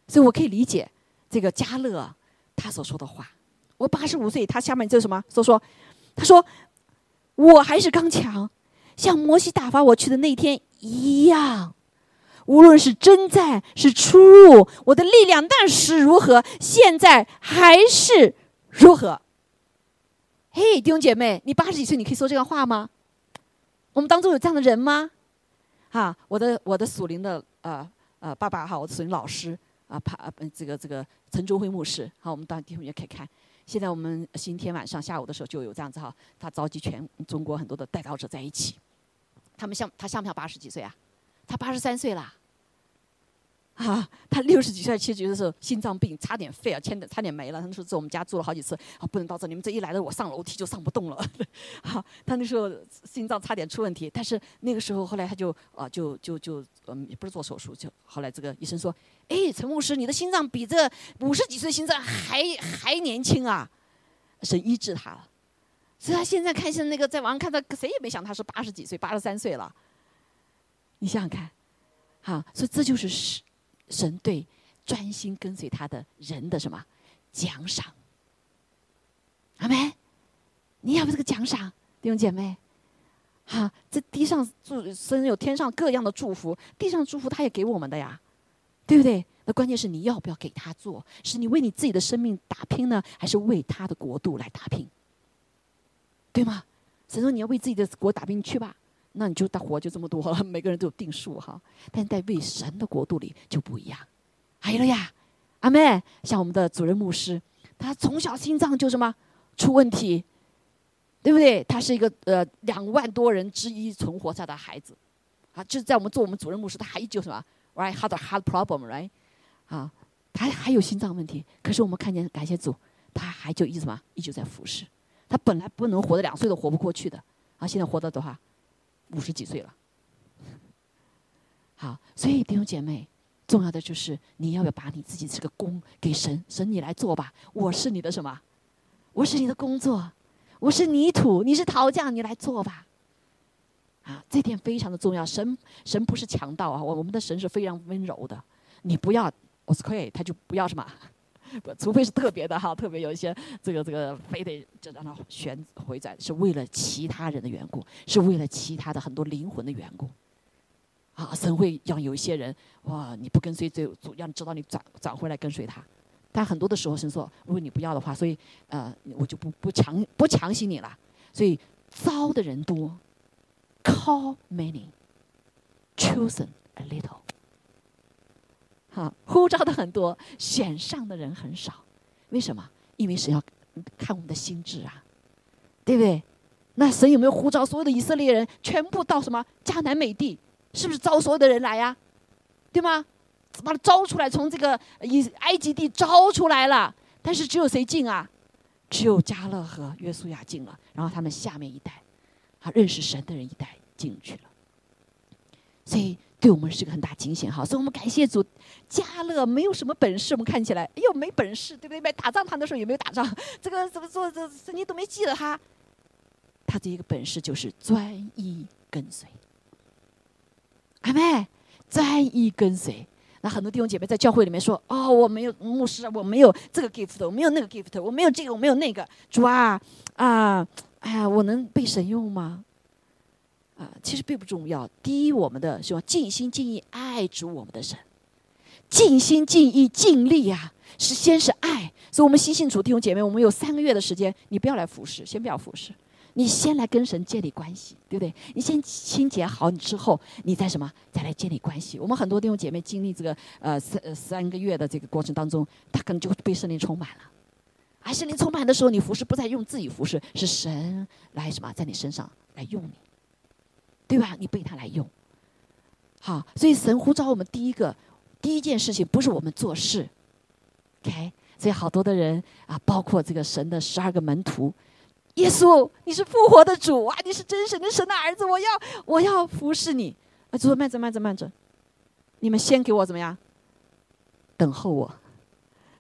所以我可以理解这个加勒他所说的话。我八十五岁，他下面这什么？说说，他说我还是刚强，像摩西打发我去的那天一样。无论是征战是出入，我的力量那时如何，现在还是如何。嘿，弟兄姐妹，你八十几岁，你可以说这样话吗？我们当中有这样的人吗？哈，我的我的属灵的啊。呃，爸爸好，我是老师啊，怕这个这个陈忠辉牧师，好，我们到弟兄也可以看。现在我们星期天晚上下午的时候就有这样子哈，他召集全中国很多的代祷者在一起，他们像他像不像八十几岁啊？他八十三岁了。啊，他六十几岁、七十几岁的时候，心脏病差点废了，差点差点没了。他说在我们家住了好几次，啊，不能到这，你们这一来了，我上楼梯就上不动了。好，他那时候心脏差点出问题，但是那个时候后来他就啊，就就就嗯，也不是做手术，就后来这个医生说，哎，陈牧师，你的心脏比这五十几岁心脏还还年轻啊，神医治他了。所以他现在看现在那个在网上看到，谁也没想他是八十几岁，八十三岁了。你想想看，好，所以这就是是。神对专心跟随他的人的什么奖赏。阿妹，你要不这个奖赏，弟兄姐妹？哈，这地上祝神有天上各样的祝福，地上祝福他也给我们的呀，对不对？那关键是你要不要给他做？是你为你自己的生命打拼呢，还是为他的国度来打拼？对吗？神说你要为自己的国打拼去吧，那你就大活就这么多了，每个人都有定数哈。但在为神的国度里就不一样。还有了呀，阿妹，像我们的主任牧师，他从小心脏就什么出问题。对不对？他是一个呃两万多人之一存活下的孩子，啊，就是在我们做我们主任牧师，他还就什么，right，had a heart problem，right，啊，他还有心脏问题，可是我们看见感谢主，他还就一直什么，一直在服侍。他本来不能活到两岁都活不过去的，啊，现在活到多少？五十几岁了。好，所以弟兄姐妹，重要的就是你要不要把你自己这个工给神，神你来做吧，我是你的什么？我是你的工作。我是泥土，你是陶匠，你来做吧。啊，这点非常的重要。神神不是强盗啊，我我们的神是非常温柔的。你不要，我是可以，他就不要什么，不，除非是特别的哈，特别有一些这个这个，非得就让他旋回转，是为了其他人的缘故，是为了其他的很多灵魂的缘故。啊，神会让有一些人哇，你不跟随就主，让知道你转转回来跟随他。但很多的时候，神说：“如果你不要的话，所以呃，我就不不强不强行你了。所以招的人多，call many，chosen a little。啊，呼召的很多，选上的人很少。为什么？因为神要看我们的心智啊，对不对？那神有没有呼召所有的以色列人全部到什么迦南美地？是不是招所有的人来呀？对吗？”把他招出来，从这个以埃及地招出来了。但是只有谁进啊？只有加勒和约书亚进了。然后他们下面一代，啊，认识神的人一代进去了。所以对我们是个很大惊险哈。所以我们感谢主，加勒没有什么本事，我们看起来哎呦没本事，对不对？没打仗，他那时候也没有打仗，这个怎么做这圣经都没记了他。他的一个本事就是专一跟随。阿妹，专一跟随。那很多弟兄姐妹在教会里面说：“哦，我没有牧师，我没有这个 gift，我没有那个 gift，我没有这个，我没有那个。主啊，啊，哎呀，我能被神用吗？啊，其实并不重要。第一，我们的是吧？尽心尽意爱主我们的神，尽心尽意尽力啊，是先是爱。所以，我们新信主弟兄姐妹，我们有三个月的时间，你不要来服侍，先不要服侍。”你先来跟神建立关系，对不对？你先清洁好你之后，你再什么？再来建立关系。我们很多弟兄姐妹经历这个呃三三个月的这个过程当中，他可能就被圣灵充满了。而圣灵充满的时候，你服侍不再用自己服侍，是神来什么在你身上来用你，对吧？你被他来用。好，所以神呼召我们第一个第一件事情不是我们做事，OK？所以好多的人啊，包括这个神的十二个门徒。耶稣，你是复活的主啊！你是真神的神的儿子，我要我要服侍你。啊，主说慢着慢着慢着，你们先给我怎么样？等候我，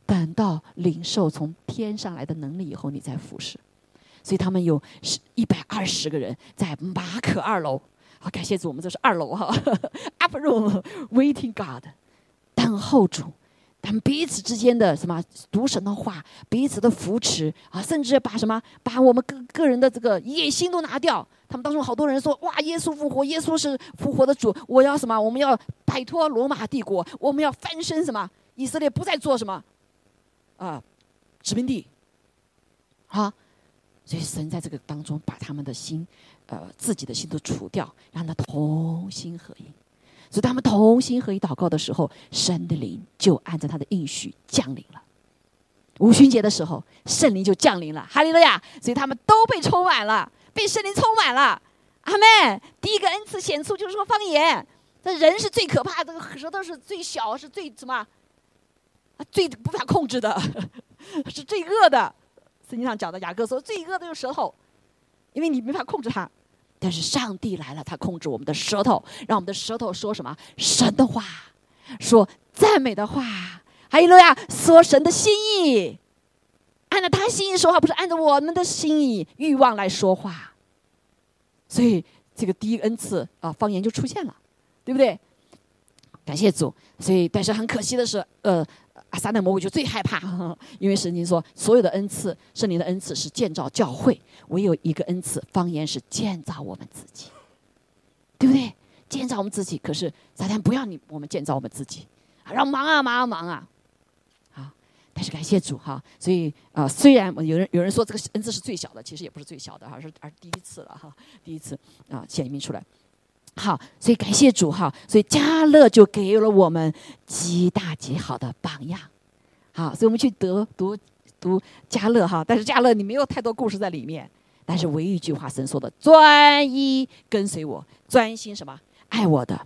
等到领受从天上来的能力以后，你再服侍。所以他们有是一百二十个人在马可二楼。好，感谢主，我们这是二楼哈，Upper Room Waiting God，等候主。他们彼此之间的什么读神的话，彼此的扶持啊，甚至把什么把我们个个人的这个野心都拿掉。他们当中好多人说：“哇，耶稣复活，耶稣是复活的主，我要什么？我们要摆脱罗马帝国，我们要翻身什么？以色列不再做什么啊殖民地。”啊，所以神在这个当中把他们的心，呃，自己的心都除掉，让他同心合一。所以他们同心合一祷告的时候，神的灵就按照他的应许降临了。五旬节的时候，圣灵就降临了，哈利路亚！所以他们都被充满了，被圣灵充满了。阿妹，第一个恩赐显出就是说方言。这人是最可怕，这个舌头是最小，是最什么？最无法控制的，是最恶的。圣经上讲的雅各说，罪恶的用舌头，因为你没法控制它。但是上帝来了，他控制我们的舌头，让我们的舌头说什么神的话，说赞美的话，还有了呀，说神的心意，按照他心意说话，不是按照我们的心意欲望来说话。所以这个第一恩赐啊，方言就出现了，对不对？感谢主。所以，但是很可惜的是，呃，啊，撒旦魔鬼就最害怕，因为圣经说，所有的恩赐，圣灵的恩赐是建造教会，唯有一个恩赐，方言是建造我们自己，对不对？建造我们自己，可是撒旦不要你我们建造我们自己，啊，让忙啊忙啊忙啊，好，但是感谢主哈，所以啊，虽然有人有人说这个恩赐是最小的，其实也不是最小的哈，是而第一次了哈，第一次啊显明出来。好，所以感谢主哈，所以加勒就给了我们极大极好的榜样。好，所以我们去得读读加勒哈，但是加勒你没有太多故事在里面，但是唯一一句话神说的：专一跟随我，专心什么爱我的，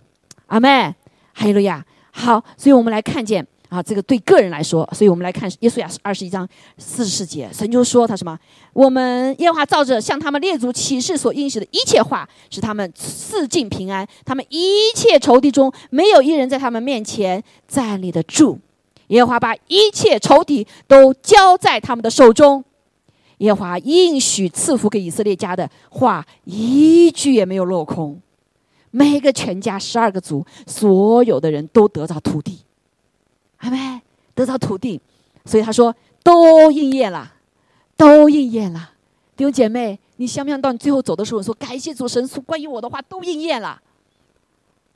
阿妹，哈利路亚。好，所以我们来看见。啊，这个对个人来说，所以我们来看耶稣亚二十一章四十四节，神就说他什么？我们耶和华照着向他们列祖启示所应许的一切话，使他们四境平安，他们一切仇敌中没有一人在他们面前站立得住。耶和华把一切仇敌都交在他们的手中。耶和华应许赐福给以色列家的话，一句也没有落空。每个全家十二个族，所有的人都得到土地。还没得到土地，所以他说都应验了，都应验了。弟兄姐妹，你想不想到你最后走的时候说感谢主神说，关于我的话都应验了，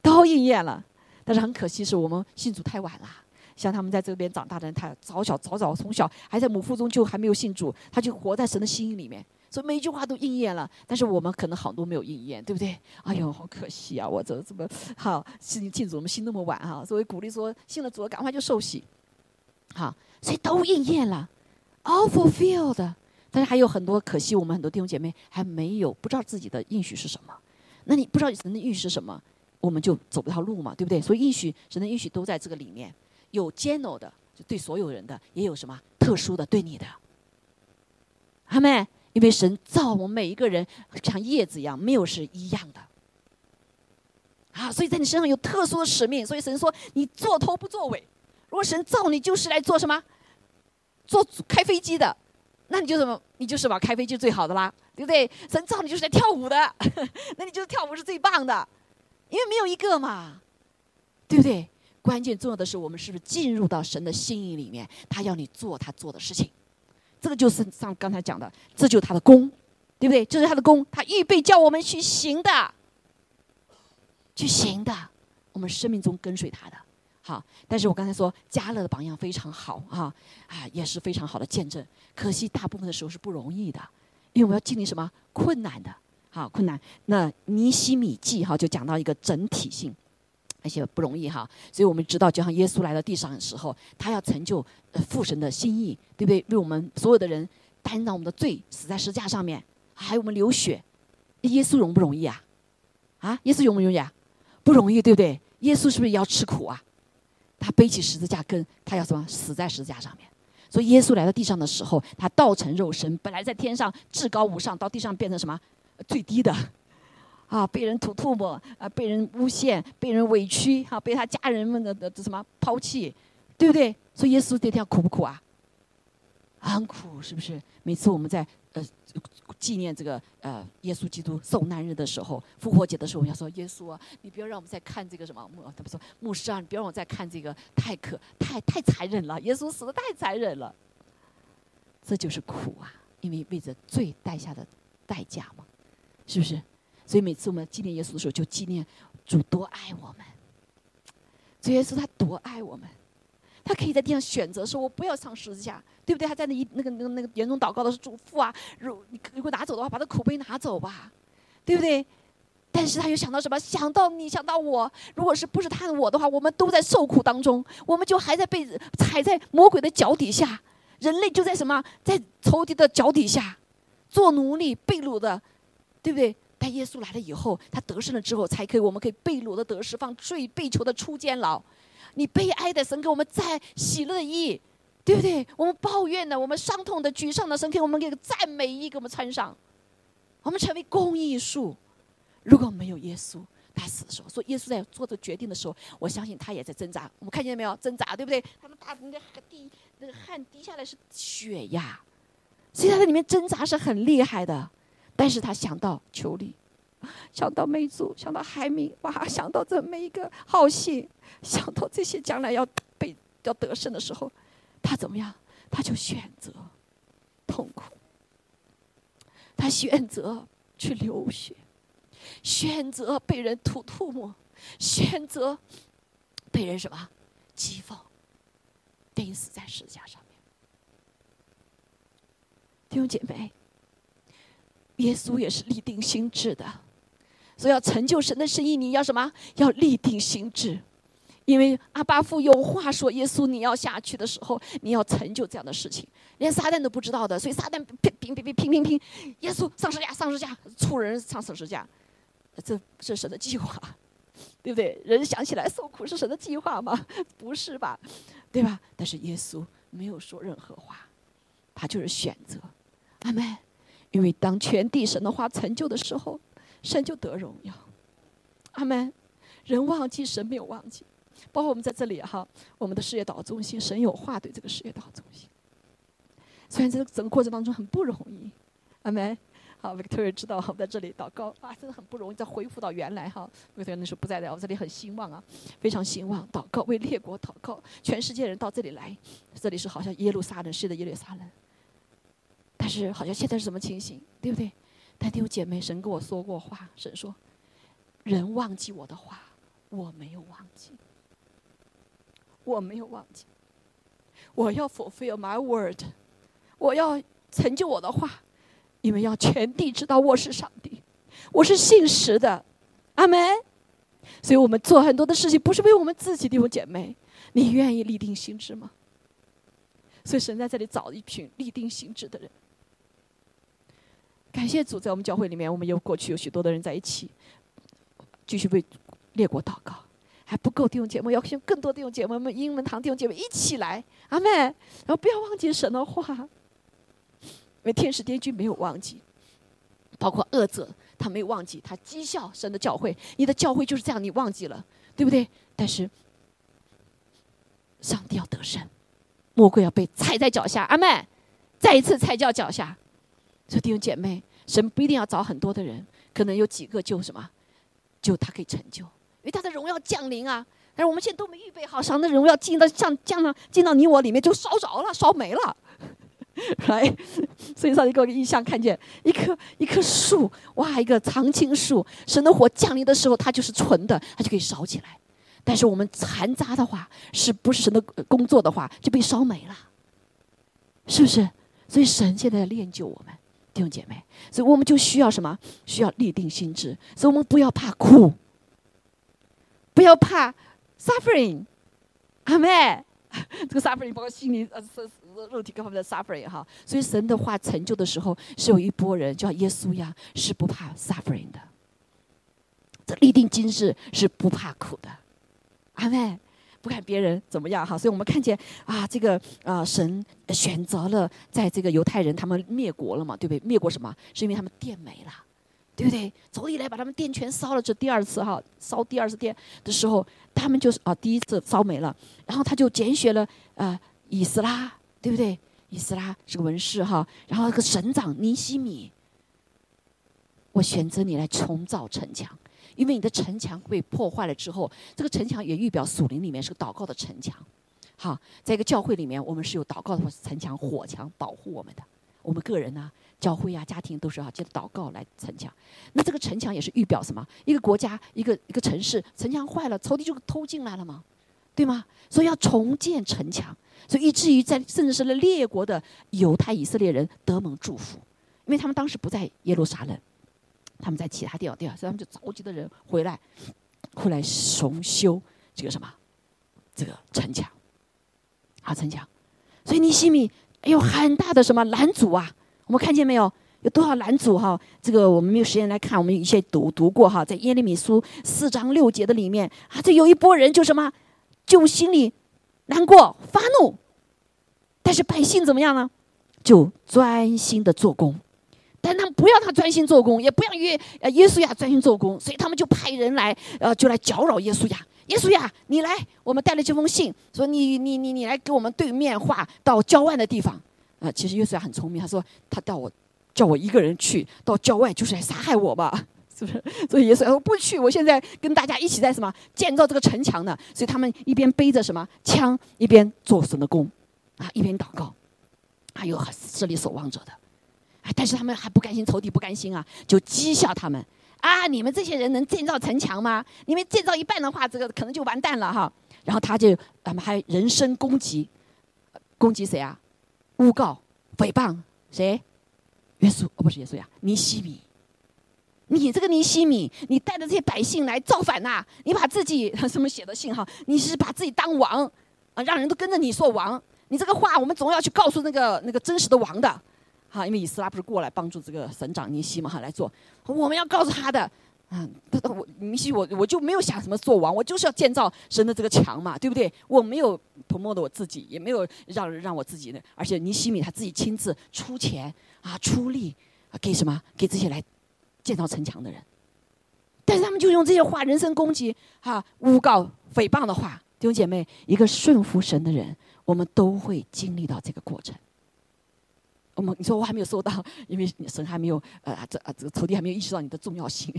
都应验了。但是很可惜，是我们信主太晚了。像他们在这边长大的人，他早小早早从小还在母腹中就还没有信主，他就活在神的心里面，所以每一句话都应验了。但是我们可能好多没有应验，对不对？哎呦，好可惜啊！我这怎么好信信主，我们信那么晚哈？所以鼓励说，信了主赶快就受洗。好，所以都应验了，all fulfilled。但是还有很多可惜，我们很多弟兄姐妹还没有不知道自己的应许是什么。那你不知道神的应许是什么，我们就走不条路嘛，对不对？所以应许神的应许都在这个里面。有 general 的，就对所有人的；也有什么特殊的，对你的。阿妹，因为神造我们每一个人像叶子一样，没有是一样的。啊，所以在你身上有特殊的使命。所以神说你做头不做尾。如果神造你就是来做什么？做开飞机的，那你就什么？你就是把开飞机最好的啦，对不对？神造你就是来跳舞的，那你就是跳舞是最棒的，因为没有一个嘛，对不对？关键重要的是，我们是不是进入到神的心意里面？他要你做他做的事情，这个就是像刚才讲的，这就是他的功，对不对？这是他的功，他预备叫我们去行的，去行的，我们生命中跟随他的。好，但是我刚才说加勒的榜样非常好啊，啊，也是非常好的见证。可惜大部分的时候是不容易的，因为我们要经历什么困难的？好，困难。那尼西米记哈就讲到一个整体性。那些不容易哈，所以我们知道，就像耶稣来到地上的时候，他要成就父神的心意，对不对？为我们所有的人担当我们的罪，死在石架上面，还有我们流血，耶稣容不容易啊？啊，耶稣容不容易啊？不容易，对不对？耶稣是不是也要吃苦啊？他背起十字架，跟他要什么？死在十字架上面。所以耶稣来到地上的时候，他道成肉身，本来在天上至高无上，到地上变成什么？最低的。啊，被人吐唾沫，啊，被人诬陷，被人委屈，哈，被他家人们的的什么抛弃，对不对？所以耶稣这条苦不苦啊？很苦，是不是？每次我们在呃纪念这个呃耶稣基督受难日的时候，复活节的时候，我们要说耶稣啊，你不要让我们再看这个什么牧，他们说牧师啊，你不要让我再看这个太可太太残忍了，耶稣死的太残忍了。这就是苦啊，因为为着罪带下的代价嘛，是不是？所以每次我们纪念耶稣的时候，就纪念主多爱我们。主耶稣他多爱我们，他可以在地上选择说：“我不要上十字架，对不对？”他在那一那个那个那个严重祷告的是主父啊，如你如果拿走的话，把这苦杯拿走吧，对不对？但是他又想到什么？想到你想到我，如果是不是他的我的话，我们都在受苦当中，我们就还在被踩在魔鬼的脚底下，人类就在什么在仇敌的脚底下做奴隶被掳的，对不对？但耶稣来了以后，他得胜了之后，才可以，我们可以被掳的得释放，最被囚的出监牢。你悲哀的神给我们在喜乐的意，对不对？我们抱怨的，我们伤痛的、沮丧的神给我们给赞美衣给我们穿上，我们成为公益树。如果没有耶稣，他死的时候，说耶稣在做这决定的时候，我相信他也在挣扎。我们看见没有？挣扎，对不对？他们大那个滴那个汗滴下来是血呀，所以他在里面挣扎是很厉害的。但是他想到求利，想到美族，想到海民，哇！想到这每一个好心，想到这些将来要被要得胜的时候，他怎么样？他就选择痛苦，他选择去流血，选择被人吐唾沫，选择被人什么讥讽，钉死在十字架上面。弟兄姐妹，耶稣也是立定心智的，所以要成就神的生意，你要什么？要立定心智。因为阿巴父有话说：“耶稣，你要下去的时候，你要成就这样的事情，连撒旦都不知道的。所以撒旦拼拼拼拼拼拼，耶稣上十架，上十架，出人上十架，这是神的计划，对不对？人想起来受苦是神的计划吗？不是吧？对吧？但是耶稣没有说任何话，他就是选择，阿门。因为当全地神的话成就的时候，神就得荣耀，阿门。人忘记神，没有忘记。”包括我们在这里哈，我们的事业导中心，神有话对这个事业导中心。虽然这个整个过程当中很不容易，阿门。好，Victoria 知道我在这里祷告啊，真的很不容易，再恢复到原来哈。Victoria 那时候不在的，我这里很兴旺啊，非常兴旺。祷告为列国祷告，全世界人到这里来，这里是好像耶路撒冷是的耶路撒冷，但是好像现在是什么情形，对不对？但弟兄姐妹，神跟我说过话，神说，人忘记我的话，我没有忘记。我没有忘记，我要 fulfill my word，我要成就我的话，因为要全地知道我是上帝，我是信实的，阿门。所以我们做很多的事情，不是为我们自己的姐妹，你愿意立定心志吗？所以神在这里找一群立定心志的人。感谢主，在我们教会里面，我们有过去有许多的人在一起，继续为列国祷告。还不够弟兄姐妹，要请更多弟兄姐妹，们英文堂弟兄姐妹一起来，阿妹，然后不要忘记神的话，因为天使天君没有忘记，包括恶者他没有忘记，他讥笑神的教会，你的教会就是这样，你忘记了，对不对？但是上帝要得胜，魔鬼要被踩在脚下，阿妹，再一次踩脚脚下，所以弟兄姐妹，神不一定要找很多的人，可能有几个就什么，就他可以成就。因为他的荣耀降临啊！但是我们现在都没预备好，神的荣耀进到降降到进到你我里面就烧着了，烧没了。来，所以上帝给我个印象，看见一棵一棵树，哇，一个常青树，神的火降临的时候，它就是纯的，它就可以烧起来。但是我们残渣的话，是不是神的工作的话，就被烧没了？是不是？所以神现在在练就我们弟兄姐妹，所以我们就需要什么？需要立定心智，所以我们不要怕苦。不要怕，suffering，阿妹，这个 suffering 包括心灵、呃、身、肉体各方面的 suffering 哈。所以神的话成就的时候，是有一波人，就像耶稣一样，是不怕 suffering 的。这立定心志是不怕苦的，阿妹，不看别人怎么样哈。所以我们看见啊，这个啊，神选择了在这个犹太人他们灭国了嘛，对不对？灭国什么？是因为他们殿没了。对不对？走以来把他们电全烧了，这第二次哈烧第二次电的时候，他们就是啊第一次烧没了，然后他就拣选了呃以斯拉，对不对？以斯拉是个文士哈，然后那个省长尼西米，我选择你来重造城墙，因为你的城墙被破坏了之后，这个城墙也预表属灵里面是个祷告的城墙，好，在一个教会里面，我们是有祷告的城墙火墙保护我们的，我们个人呢。教会啊，家庭都是啊，借着祷告来城墙。那这个城墙也是预表什么？一个国家，一个一个城市，城墙坏了，仇敌就偷进来了嘛，对吗？所以要重建城墙，所以以至于在甚至是列国的犹太以色列人得蒙祝福，因为他们当时不在耶路撒冷，他们在其他地方，地方，所以他们就召集的人回来，回来重修这个什么，这个城墙，啊城墙。所以尼西米有很大的什么拦阻啊。我们看见没有？有多少拦阻哈？这个我们没有时间来看，我们一些读读过哈，在耶利米书四章六节的里面啊，这有一波人就什么，就心里难过发怒，但是百姓怎么样呢？就专心的做工，但他们不要他专心做工，也不要约呃耶稣呀专心做工，所以他们就派人来呃就来搅扰耶稣呀，耶稣呀你来，我们带了这封信，说你你你你来给我们对面话到郊外的地方。啊，其实耶稣亚很聪明，他说他叫我叫我一个人去到郊外，就是来杀害我吧，是不是？所以耶稣说不去，我现在跟大家一起在什么建造这个城墙呢？所以他们一边背着什么枪，一边做神的工，啊，一边祷告，还有这里守望者的，但是他们还不甘心，仇敌不甘心啊，就讥笑他们啊，你们这些人能建造城墙吗？你们建造一半的话，这个可能就完蛋了哈。然后他就他们还人身攻击，攻击谁啊？诬告、诽谤谁？耶稣哦，不是耶稣呀，尼西米。你这个尼西米，你带着这些百姓来造反呐？你把自己 什么写的信哈？你是把自己当王啊？让人都跟着你说王？你这个话，我们总要去告诉那个那个真实的王的，哈，因为以斯拉不是过来帮助这个省长尼西嘛哈来做，我们要告诉他的。嗯，他我尼西我我就没有想什么做王，我就是要建造神的这个墙嘛，对不对？我没有涂抹的我自己，也没有让让我自己的，而且尼西米他自己亲自出钱啊出力啊给什么给这些来。建造城墙的人，但是他们就用这些话人身攻击、哈诬告、诽谤的话。弟兄姐妹，一个顺服神的人，我们都会经历到这个过程。我们你说我还没有收到，因为神还没有呃这啊这个仇敌还没有意识到你的重要性。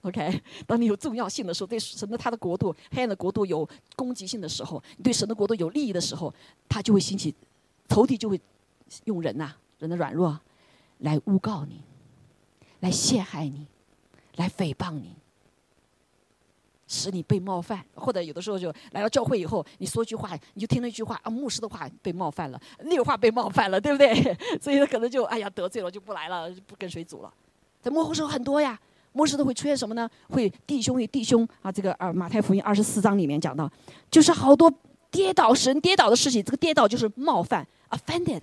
OK，当你有重要性的时候，对神的他的国度、黑暗的国度有攻击性的时候，你对神的国度有利益的时候，他就会兴起，仇敌就会用人呐，人的软弱来诬告你。来陷害你，来诽谤你，使你被冒犯，或者有的时候就来到教会以后，你说句话，你就听了一句话啊，牧师的话被冒犯了，那个话被冒犯了，对不对？所以他可能就哎呀得罪了，就不来了，不跟谁组了。在幕后时候很多呀，牧师都会出现什么呢？会弟兄与弟兄啊，这个啊马太福音二十四章里面讲到，就是好多跌倒神跌倒的事情，这个跌倒就是冒犯，offended。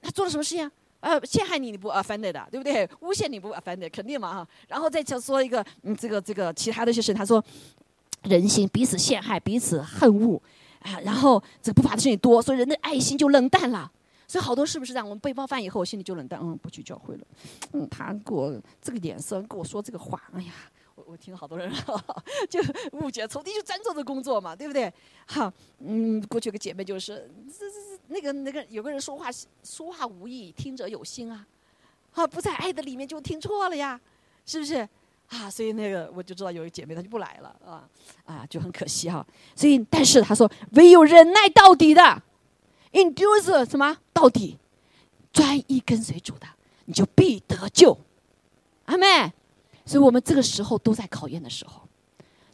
他做了什么事情？呃，陷害你你不呃反对的，对不对？诬陷你不啊反对肯定嘛哈。然后再讲说一个，嗯，这个这个其他的就是，他说，人心彼此陷害，彼此恨恶，啊，然后这不法的事情多，所以人的爱心就冷淡了。所以好多是不是这样？我们被冒犯以后，我心里就冷淡，嗯，不去教会了。嗯，他给我这个眼神，跟我说这个话，哎呀。我听好多人就误解，从地就专做这工作嘛，对不对？好，嗯，过去有个姐妹就是，这这这那个那个有个人说话说话无意，听者有心啊，啊，不在爱的里面就听错了呀，是不是？啊，所以那个我就知道有一个姐妹她就不来了啊，啊，就很可惜哈。所以但是她说，唯有忍耐到底的，endure 什么到底，专一跟随主的，你就必得救，阿妹。所以我们这个时候都在考验的时候，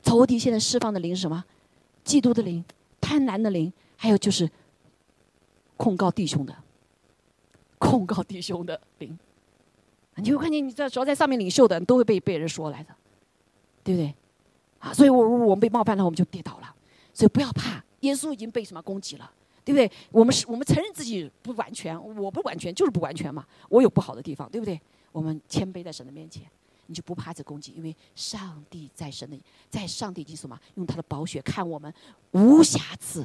仇敌现在释放的灵是什么？嫉妒的灵、贪婪的灵，还有就是控告弟兄的、控告弟兄的灵。你会看见，你在只要在上面领袖的都会被被人说来的，对不对？啊，所以我如果我们被冒犯了，我们就跌倒了。所以不要怕，耶稣已经被什么攻击了，对不对？我们是我们承认自己不完全，我不完全就是不完全嘛，我有不好的地方，对不对？我们谦卑在神的面前。你就不怕这攻击，因为上帝在神的，在上帝基督嘛，用他的宝血看我们无瑕疵，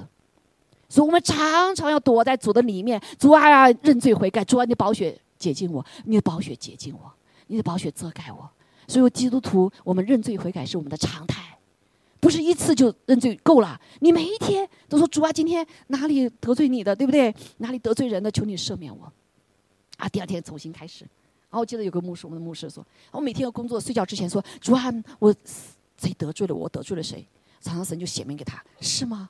所以我们常常要躲在主的里面。主啊，认罪悔改，主啊，你的宝血洁净我，你的宝血洁净我，你的宝血遮盖我。所以基督徒，我们认罪悔改是我们的常态，不是一次就认罪够了。你每一天都说主啊，今天哪里得罪你的，对不对？哪里得罪人的，求你赦免我。啊，第二天重新开始。然后我记得有个牧师，我们的牧师说：“我每天要工作，睡觉之前说，主啊，我谁得罪了我？得罪了谁？常常神就显明给他，是吗？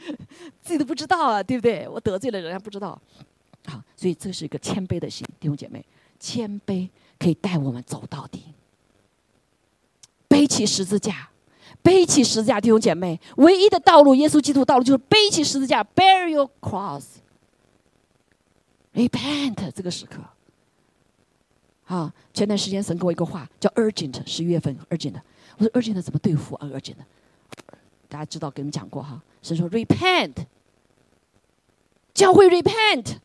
自己都不知道啊，对不对？我得罪了人家不知道。好，所以这是一个谦卑的心，弟兄姐妹，谦卑可以带我们走到底。背起十字架，背起十字架，弟兄姐妹，唯一的道路，耶稣基督道路就是背起十字架，bear your cross，repent 这个时刻。”啊，前段时间神给我一个话，叫 urgent，十一月份 urgent。我说 urgent 怎么对付啊？urgent，大家知道，给你们讲过哈。神说 repent，教会 repent。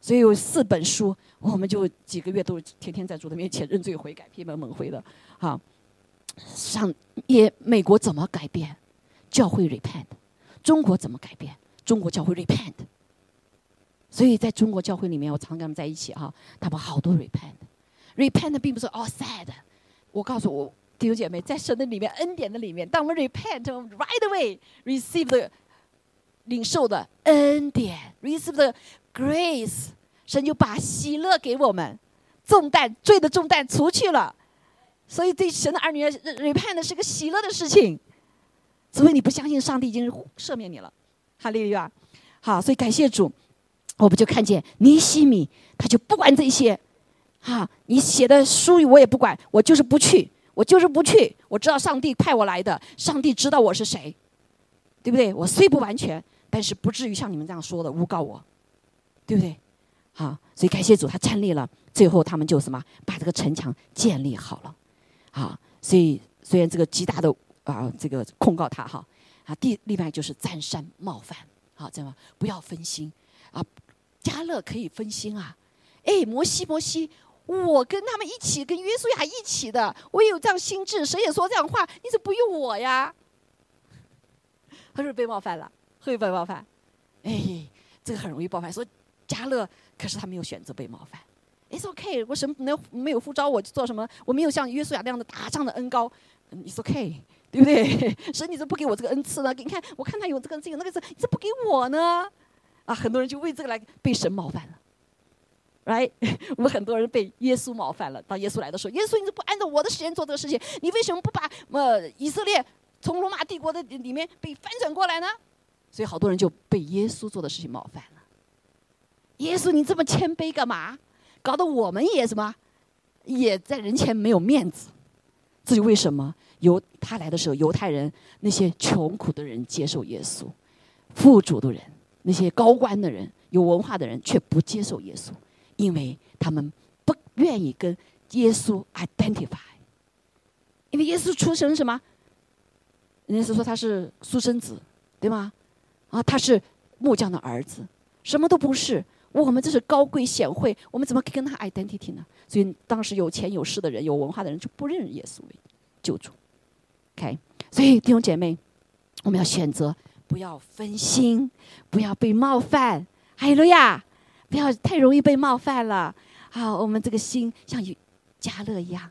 所以有四本书，我们就几个月都天天在主的面前认罪悔改，闭门猛回的。哈，上也美国怎么改变？教会 repent。中国怎么改变？中国教会 repent。所以在中国教会里面，我常跟他们在一起哈，他们好多 repent。Repent 并不是 all sad，我告诉我弟兄姐妹，在神的里面恩典的里面，当我们 repent，right away receive the 领受的恩典，receive the grace，神就把喜乐给我们，重担罪的重担除去了，所以对神的儿女 repent 是个喜乐的事情。所以你不相信上帝已经赦免你了，哈利路亚。好，所以感谢主，我们就看见尼西米，他就不管这些，哈，你写的书我也不管，我就是不去，我就是不去。我知道上帝派我来的，上帝知道我是谁，对不对？我虽不完全，但是不至于像你们这样说的诬告我，对不对？好，所以感谢主，他站立了，最后他们就什么，把这个城墙建立好了。好，所以虽然这个极大的。啊，这个控告他哈，啊，第另外就是占山冒犯，好，这样不要分心啊，加勒可以分心啊，哎，摩西摩西，我跟他们一起，跟约书亚一起的，我也有这样心智，谁也说这样话，你怎么不用我呀？他是被冒犯了，会被冒犯，哎，这个很容易冒犯。说加勒，可是他没有选择被冒犯，It's OK，我什么没有没有呼召我去做什么，我没有像约书亚那样的打仗的恩高，It's OK。对不对？神，你怎么不给我这个恩赐呢？你看，我看他有这个，这个那个字，你怎么不给我呢？啊，很多人就为这个来被神冒犯了，right？我们很多人被耶稣冒犯了。当耶稣来的时候，耶稣，你都不按照我的时间做这个事情？你为什么不把呃以色列从罗马帝国的里面被翻转过来呢？所以好多人就被耶稣做的事情冒犯了。耶稣，你这么谦卑干嘛？搞得我们也什么，也在人前没有面子。至于为什么？犹他来的时候，犹太人那些穷苦的人接受耶稣，富足的人，那些高官的人，有文化的人却不接受耶稣，因为他们不愿意跟耶稣 identify。因为耶稣出生什么？人家是说他是私生子，对吗？啊，他是木匠的儿子，什么都不是。我们这是高贵显惠，我们怎么可以跟他 identity 呢？所以当时有钱有势的人、有文化的人就不认耶稣为救主。OK，所以弟兄姐妹，我们要选择不要分心，不要被冒犯。哈利路亚！不要太容易被冒犯了。好，我们这个心像加勒一样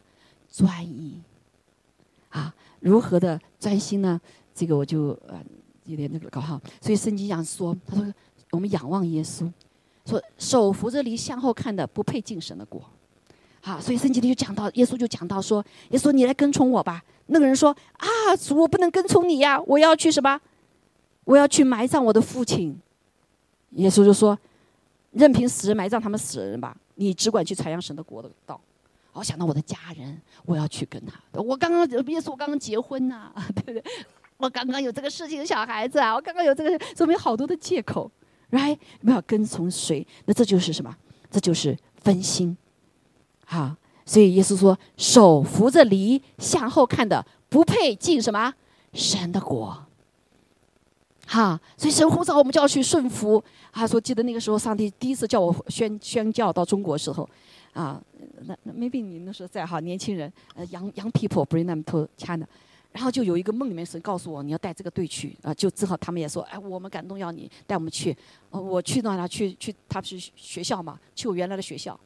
专一。啊，如何的专心呢？这个我就呃有点那个搞好。所以圣经上说，他说我们仰望耶稣，说手扶着犁向后看的，不配进神的国。好，所以圣经里就讲到，耶稣就讲到说，耶稣你来跟从我吧。那个人说：“啊，我不能跟从你呀！我要去什么？我要去埋葬我的父亲。”耶稣就说：“任凭死人埋葬他们死人吧，你只管去传扬神的国的道。”我想到我的家人，我要去跟他。我刚刚耶稣，我刚刚结婚呐，对不对？我刚刚有这个事情，小孩子啊，我刚刚有这个，说明好多的借口，right？不要跟从谁？那这就是什么？这就是分心。好，所以耶稣说：“手扶着犁向后看的，不配进什么神的国。”哈，所以神呼召我们就要去顺服。他说：“记得那个时候，上帝第一次叫我宣宣教到中国时候，啊，那那 maybe 你那时候在哈，年轻人，呃，young young people bring them to China，然后就有一个梦里面神告诉我，你要带这个队去啊，就正好他们也说，哎，我们感动要你带我们去。呃我去到哪去去，他不是学校嘛，去我原来的学校。”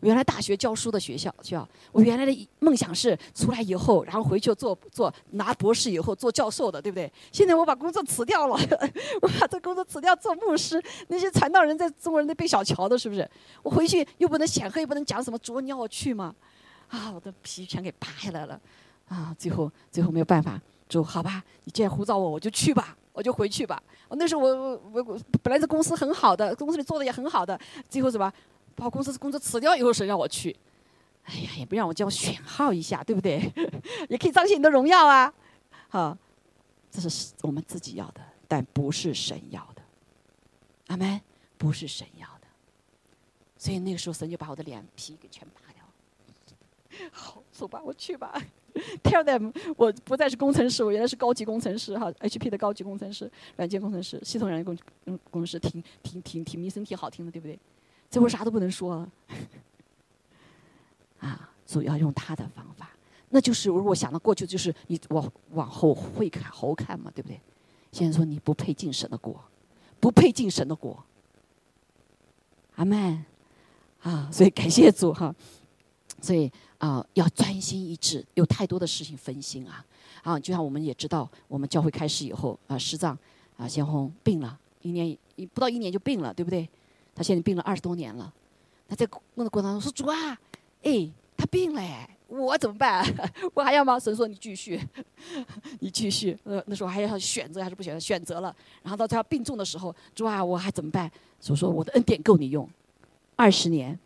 原来大学教书的学校，学校，我原来的梦想是出来以后，然后回去做做拿博士以后做教授的，对不对？现在我把工作辞掉了，我把这工作辞掉做牧师。那些传道人在中国人都被小瞧的，是不是？我回去又不能显赫，又不能讲什么，主你要我去吗？啊，我的皮全给扒下来了，啊，最后最后没有办法，主好吧，你既然呼召我，我就去吧，我就回去吧。我那时候我我我本来这公司很好的，公司里做的也很好的，最后什么？把我公司工作辞掉以后，谁让我去？哎呀，也不让我叫我选号一下，对不对？也可以彰显你的荣耀啊！好，这是我们自己要的，但不是神要的。阿门，不是神要的。所以那个时候，神就把我的脸皮给全扒掉了。好，走吧，我去吧。Tell them，我不再是工程师，我原来是高级工程师哈，HP 的高级工程师，软件工程师，系统软件工工工程师，挺挺挺挺名声挺好听的，对不对？这会啥都不能说了，啊！主要用他的方法，那就是如果想到过去，就是你往往后会看后看嘛，对不对？现在说你不配进神的国，不配进神的国，阿门啊！所以感谢主哈，所以啊，要专心一致，有太多的事情分心啊！啊，就像我们也知道，我们教会开始以后啊，师藏啊，先锋病了一年，不到一年就病了，对不对？他现在病了二十多年了，他在问的过程当中说：“主啊，哎，他病了，我怎么办？我还要吗？神说你继续，你继续。呃，那时候还要选择还是不选择？选择了。然后到他要病重的时候，主啊，我还怎么办？所说我的恩典够你用，二十年，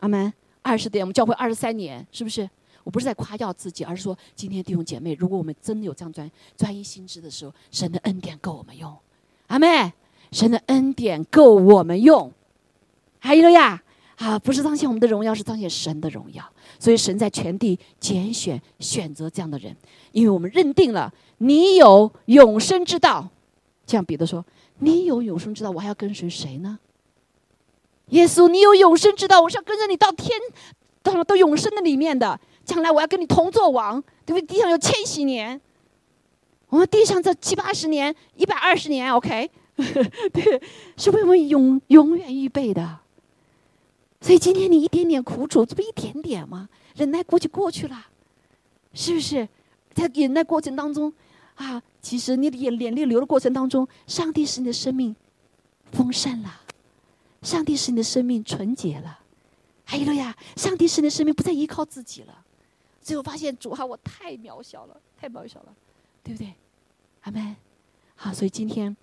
阿门。二十年，我们教会二十三年，是不是？我不是在夸耀自己，而是说今天弟兄姐妹，如果我们真的有这样专专一心智的时候，神的恩典够我们用，阿妹，神的恩典够我们用，还有呀。啊，不是彰显我们的荣耀，是彰显神的荣耀。所以神在全地拣选、选择这样的人，因为我们认定了你有永生之道。这样彼得说：“你有永生之道，我还要跟随谁呢？”耶稣，你有永生之道，我是要跟着你到天，到到永生的里面的。将来我要跟你同做王，对不对？地上有千禧年，我们地上这七八十年、一百二十年，OK，对，是为我们永永远预备的。所以今天你一点点苦楚，这不一点点吗？忍耐过去过去了，是不是？在忍耐过程当中，啊，其实你的眼眼泪流的过程当中，上帝使你的生命丰盛了，上帝使你的生命纯洁了，还有了呀，上帝使你的生命不再依靠自己了。最后发现主哈，我太渺小了，太渺小了，对不对？阿门。好，所以今天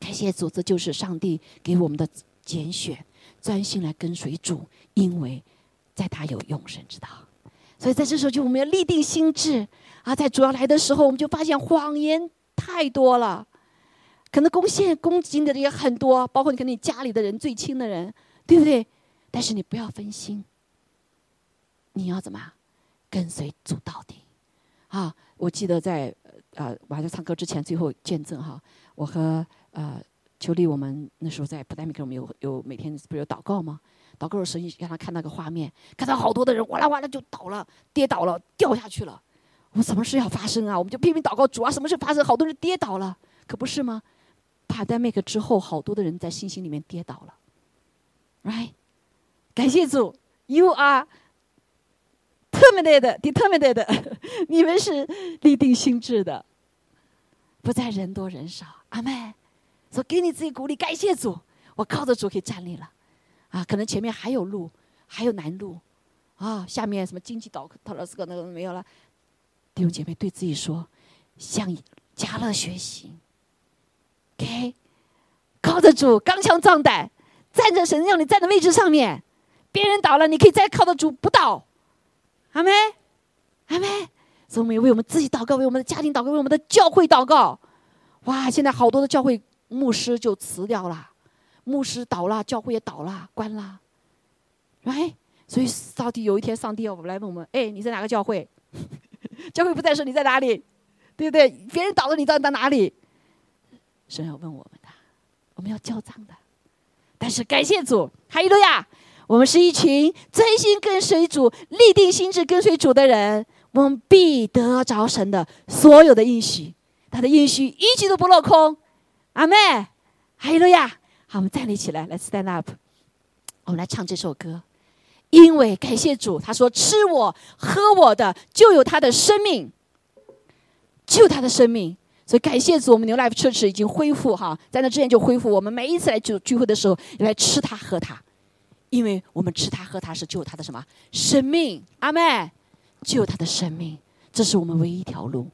感谢主，这就是上帝给我们的拣选。专心来跟随主，因为在他有永生之道。所以在这时候，就我们要立定心智啊！在主要来的时候，我们就发现谎言太多了，可能攻陷攻击你的人也很多，包括你跟你家里的人、最亲的人，对不对？但是你不要分心，你要怎么跟随主到底？啊！我记得在呃，我还在唱歌之前，最后见证哈，我和呃。求利，我们那时候在普代米克，我们有有每天不是有祷告吗？祷告的时候，让他看那个画面，看到好多的人哇啦哇啦就倒了，跌倒了，掉下去了。我们什么事要发生啊？我们就拼命祷告主啊！什么事发生？好多人跌倒了，可不是吗？帕代米克之后，好多的人在信心里面跌倒了。Right？感谢主，You are terminated, determined。你们是立定心智的，不再人多人少。阿妹。说给你自己鼓励，感谢主，我靠着主可以站立了，啊，可能前面还有路，还有难路，啊，下面什么经济倒倒了这个那个没有了，弟兄姐妹对自己说，向加乐学习，OK，靠着主刚强壮胆，站在神让你站的位置上面，别人倒了，你可以再靠着主不倒，阿妹，阿妹，所以我们为我们自己祷告，为我们的家庭祷告，为我们的教会祷告，哇，现在好多的教会。牧师就辞掉了，牧师倒了，教会也倒了，关了。哎，所以到底有一天，上帝要来问我们：哎，你在哪个教会？教会不在时，你在哪里？对不对？别人倒了，你到底在哪里？神要问我们的，我们要交账的。但是感谢主，哈利路亚！我们是一群真心跟随主、立定心智跟随主的人，我们必得着神的所有的应许，他的应许一句都不落空。阿妹，哈利路亚！好，我们站立起来，来 stand up。我们来唱这首歌，因为感谢主，他说：“吃我喝我的，就有他的生命，就他的生命。”所以感谢主，我们牛 life church 已经恢复哈，在那之前就恢复。我们每一次来聚聚会的时候，来吃他喝他，因为我们吃他喝他是救他的什么生命？阿妹，救他的生命，这是我们唯一一条路，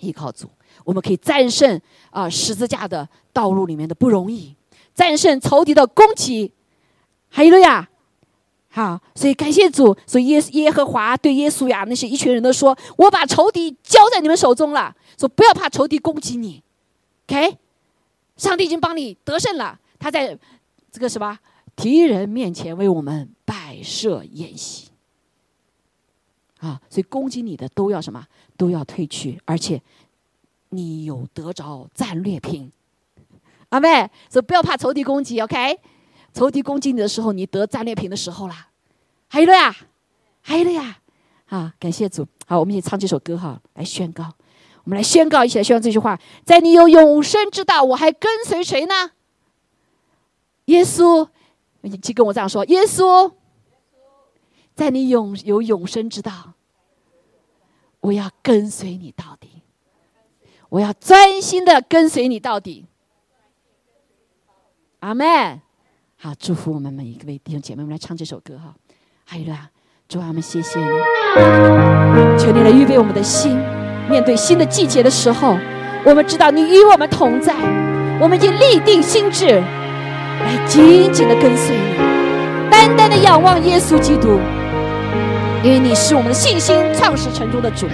依靠主。我们可以战胜啊十字架的道路里面的不容易，战胜仇敌的攻击，还有了呀，好，所以感谢主，所以耶耶和华对耶稣呀那些一群人都说：“我把仇敌交在你们手中了，说不要怕仇敌攻击你，OK，上帝已经帮你得胜了，他在这个什么敌人面前为我们摆设宴席，啊，所以攻击你的都要什么？都要退去，而且。”你有得着战略品，阿妹，所以不要怕仇敌攻击，OK？仇敌攻击你的时候，你得战略品的时候啦。还有了呀，还有了呀，啊！感谢主，好，我们一起唱这首歌哈，来宣告。我们来宣告一起来宣告这句话：在你有永生之道，我还跟随谁呢？耶稣，你去跟我这样说：耶稣，在你永有永生之道，我要跟随你到底。我要专心的跟随你到底，阿门。好，祝福我们每一位弟兄姐妹，我们来唱这首歌哈。还有啦，主啊，我们谢谢你。求你来预备我们的心，面对新的季节的时候，我们知道你与我们同在，我们已经立定心志，来紧紧的跟随你，单单的仰望耶稣基督，因为你是我们的信心创始成终的主。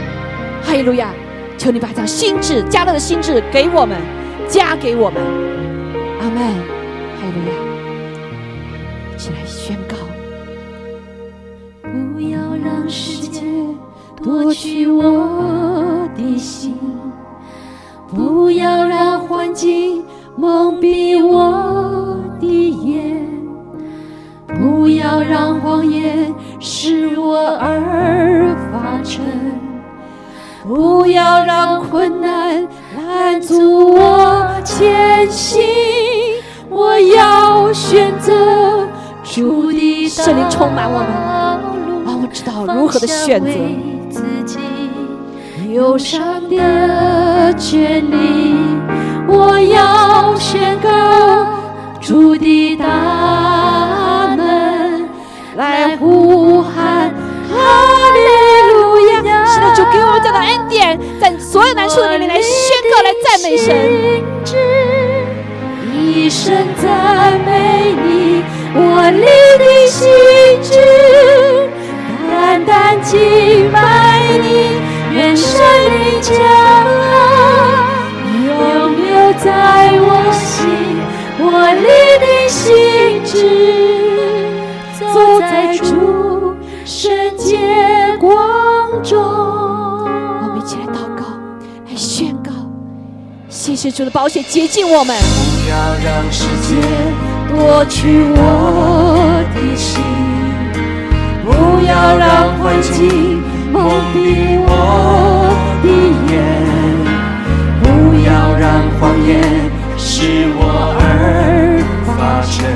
哈利路亚！求你把这心智加乐的心智给我们，加给我们。阿门。哈利亚！一起来宣告。不要让世界夺取我的心，不要让环境蒙蔽我的眼，不要让谎言使我耳发沉，不要让困难拦阻我前行。我要选择主的圣灵充满我们，让我知道如何的选择。自己忧伤的权利，我要宣告主的大门，来呼所有难处的里面来宣告、来赞美神。一生赞美你，我立定心志，单单敬拜你，愿生命将永留在我心，我立定心志，走在主圣洁光中。谢谢主的宝血洁净我们。不要让世界夺取我的心，不要让环境蒙蔽我的眼，不要让谎言使我而发沉，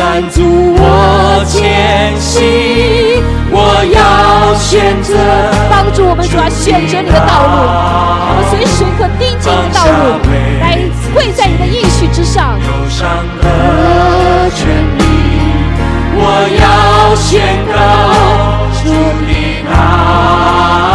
拦阻我前行。我要选择帮助我们主要选择你的道路，我们随时刻盯紧你的道路，来跪在你的应许之上。忧伤的权利，我要宣告主的大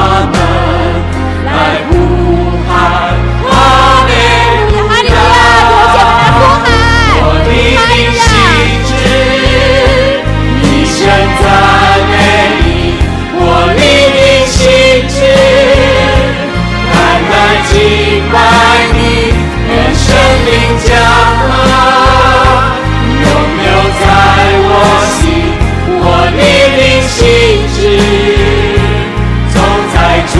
主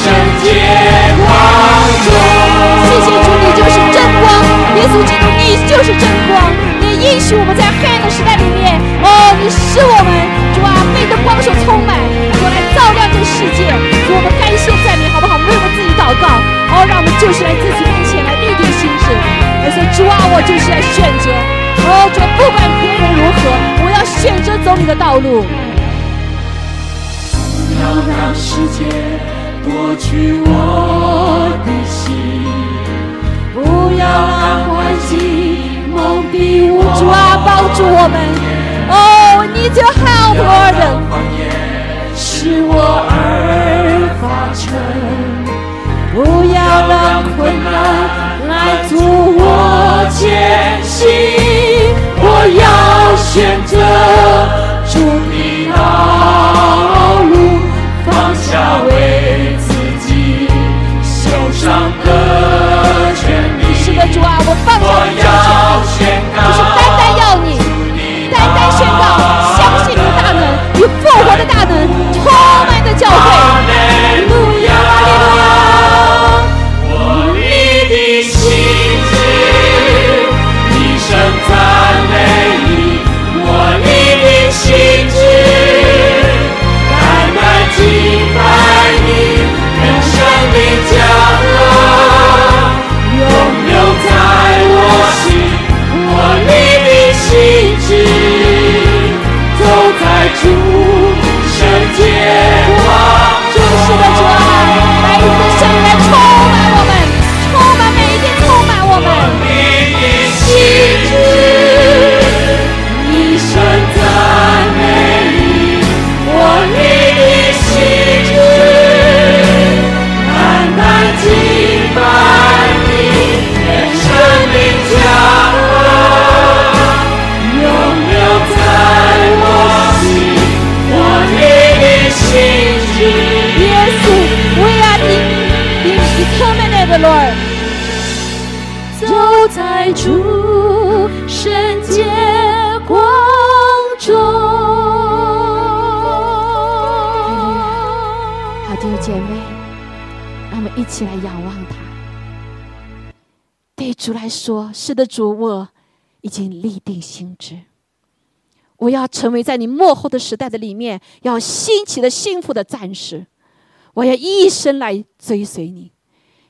圣洁光中。谢谢主，你就是真光，耶稣基督，你就是真光，你应许我们在黑暗的时代里面，哦，你使我们主啊被你的光所充满，主来照亮这个世界。主，我们感谢赞美，好不好？为我们自己祷告，哦，让我们就是来自己面前来立定心志。而且主啊，我就是来选择，哦，主，不管别人如何，我要选择走你的道路。不要让世界夺取我的心，不要让环境蒙蔽我。主啊，帮助我们。哦，need your help, Lord. 谎言使我耳发沉，不要让困难来阻我前行。我要选择主的道，放下为自己受伤的权利。是的，主啊，我放下我我是单单要你，单单宣告，相信你的大能与复活的大能，充满的教会。的，主，我已经立定心志，我要成为在你幕后的时代的里面要兴起的幸福的战士，我要一生来追随你。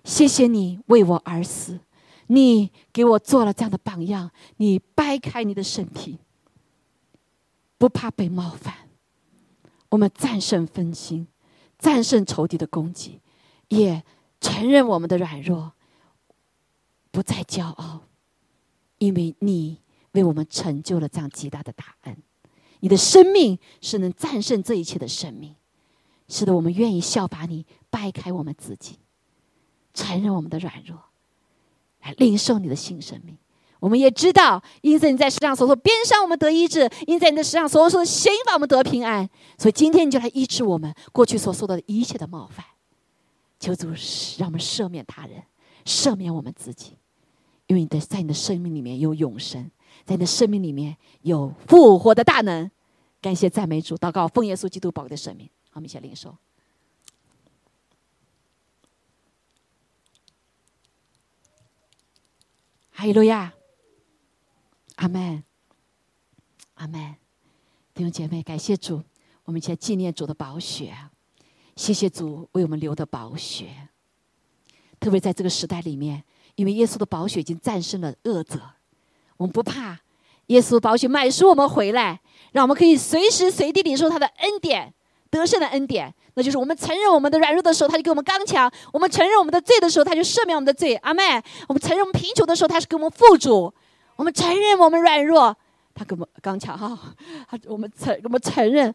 谢谢你为我而死，你给我做了这样的榜样，你掰开你的身体，不怕被冒犯，我们战胜分心，战胜仇敌的攻击，也承认我们的软弱。不再骄傲，因为你为我们成就了这样极大的大恩。你的生命是能战胜这一切的生命，使得我们愿意效法你，掰开我们自己，承认我们的软弱，来领受你的新生命。我们也知道，因此你在世上所说边上我们得医治；因在你的世上所说的刑罚我们得平安。所以今天你就来医治我们过去所受到的一切的冒犯。求主让我们赦免他人，赦免我们自己。因为你的在你的生命里面有永生，在你的生命里面有复活的大能。感谢赞美主，祷告奉耶稣基督宝贵的生命。好，我们一起来领受。哈利路亚，阿门，阿门。弟兄姐妹，感谢主，我们一起来纪念主的宝血。谢谢主为我们留的宝血，特别在这个时代里面。因为耶稣的宝血已经战胜了恶者，我们不怕耶稣宝血买赎我们回来，让我们可以随时随地领受他的恩典，得胜的恩典。那就是我们承认我们的软弱的时候，他就给我们刚强；我们承认我们的罪的时候，他就赦免我们的罪。阿妹，我们承认我们贫穷的时候，他是给我们富足；我们承认我们软弱，他给我们刚强。哈，我们承我们承认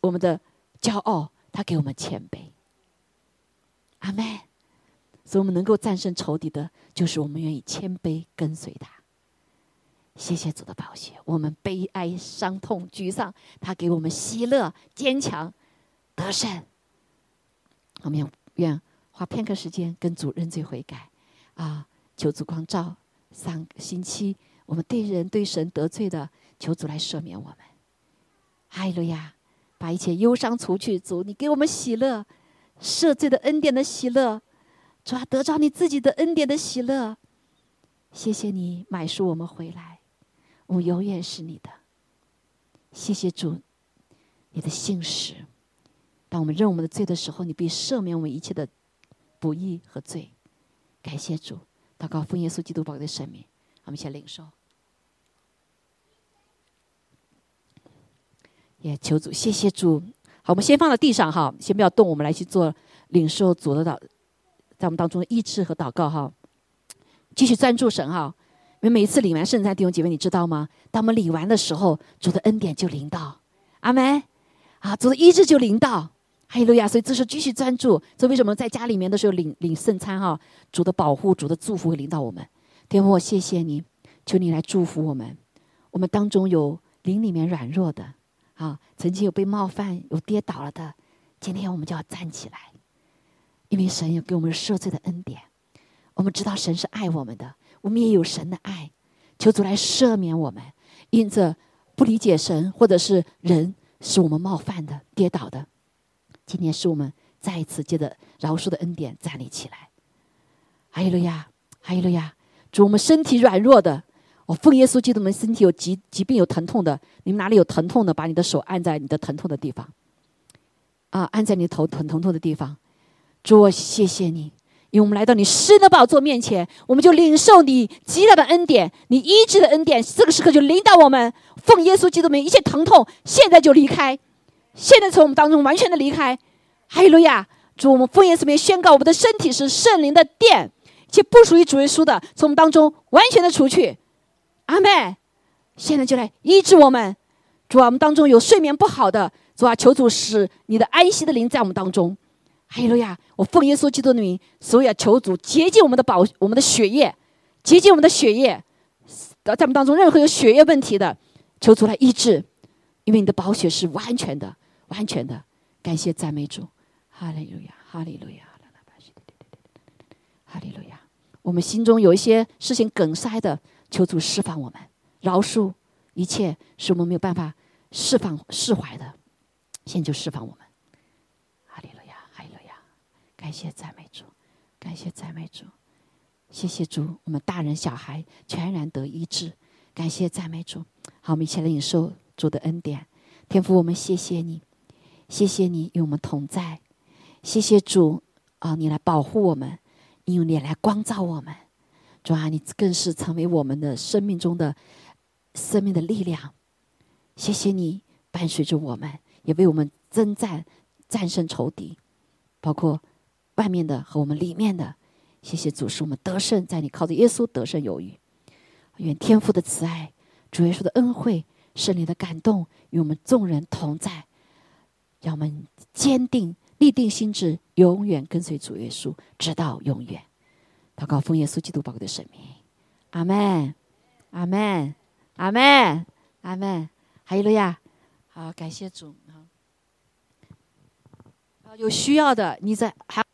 我们的骄傲，他给我们谦卑。阿妹。所以，我们能够战胜仇敌的，就是我们愿意谦卑跟随他。谢谢主的宝血，我们悲哀、伤痛、沮丧，他给我们喜乐、坚强、得胜。我们愿花片刻时间跟主认罪悔改，啊，求主光照。上星期我们对人对神得罪的，求主来赦免我们。哈利路亚，把一切忧伤除去。主，你给我们喜乐，赦罪的恩典的喜乐。主啊，得着你自己的恩典的喜乐，谢谢你买赎我们回来，我们永远是你的。谢谢主，你的信实。当我们认我们的罪的时候，你必赦免我们一切的不义和罪。感谢主，祷告奉耶稣基督宝贵的圣名，我们先领受。也求主，谢谢主。好，我们先放到地上哈，先不要动，我们来去做领受主的祷。在我们当中的医治和祷告哈，继续专注神哈。因为每一次领完圣餐，弟兄姐妹，你知道吗？当我们领完的时候，主的恩典就临到，阿门啊！主的医治就临到，哈利路亚！所以这是继续专注。这为什么在家里面的时候领领圣餐哈？主的保护、主的祝福会临到我们。天父，我谢谢你，求你来祝福我们。我们当中有灵里面软弱的啊，曾经有被冒犯、有跌倒了的，今天我们就要站起来。因为神有给我们赦罪的恩典，我们知道神是爱我们的，我们也有神的爱，求主来赦免我们，因着不理解神或者是人使我们冒犯的、跌倒的。今天是我们再一次借着饶恕的恩典站立起来。哈利路亚，哈利路亚！主，我们身体软弱的，我奉耶稣基督，我们身体有疾疾病有疼痛的，你们哪里有疼痛的，把你的手按在你的疼痛的地方，啊，按在你头疼疼痛的地方。主，我谢谢你，因为我们来到你施的宝座面前，我们就领受你极大的恩典，你医治的恩典，这个时刻就领导我们，奉耶稣基督名，一切疼痛现在就离开，现在从我们当中完全的离开。哈利路亚！主，我们奉耶稣名宣告，我们的身体是圣灵的殿，一切不属于主耶稣的，从我们当中完全的除去。阿妹！现在就来医治我们。主啊，我们当中有睡眠不好的，主啊，求主使你的安息的灵在我们当中。哈利路亚！我奉耶稣基督的名，所以要求主洁净我们的宝，我们的血液，洁净我们的血液，在我们当中任何有血液问题的，求主来医治，因为你的宝血是完全的，完全的。感谢赞美主，哈利路亚，哈利路亚，哈利路亚。我们心中有一些事情梗塞的，求主释放我们，饶恕一切是我们没有办法释放释怀的，现在就释放我们。感谢赞美主，感谢赞美主，谢谢主，我们大人小孩全然得医治，感谢赞美主。好，我们一起来领受主的恩典，天父，我们谢谢你，谢谢你与我们同在，谢谢主啊，你来保护我们，你用脸来光照我们，主啊，你更是成为我们的生命中的生命的力量。谢谢你伴随着我们，也为我们征战、战胜仇敌，包括外面的和我们里面的。谢谢主，使我们得胜，在你靠着耶稣得胜有余。愿天父的慈爱、主耶稣的恩惠、圣灵的感动与我们众人同在，让我们坚定、立定心志，永远跟随主耶稣，直到永远。祷告奉耶稣基督宝贵的生命，阿门，阿门，阿门，阿门。哈利路亚！好，感谢主啊！啊，有需要的，你在还。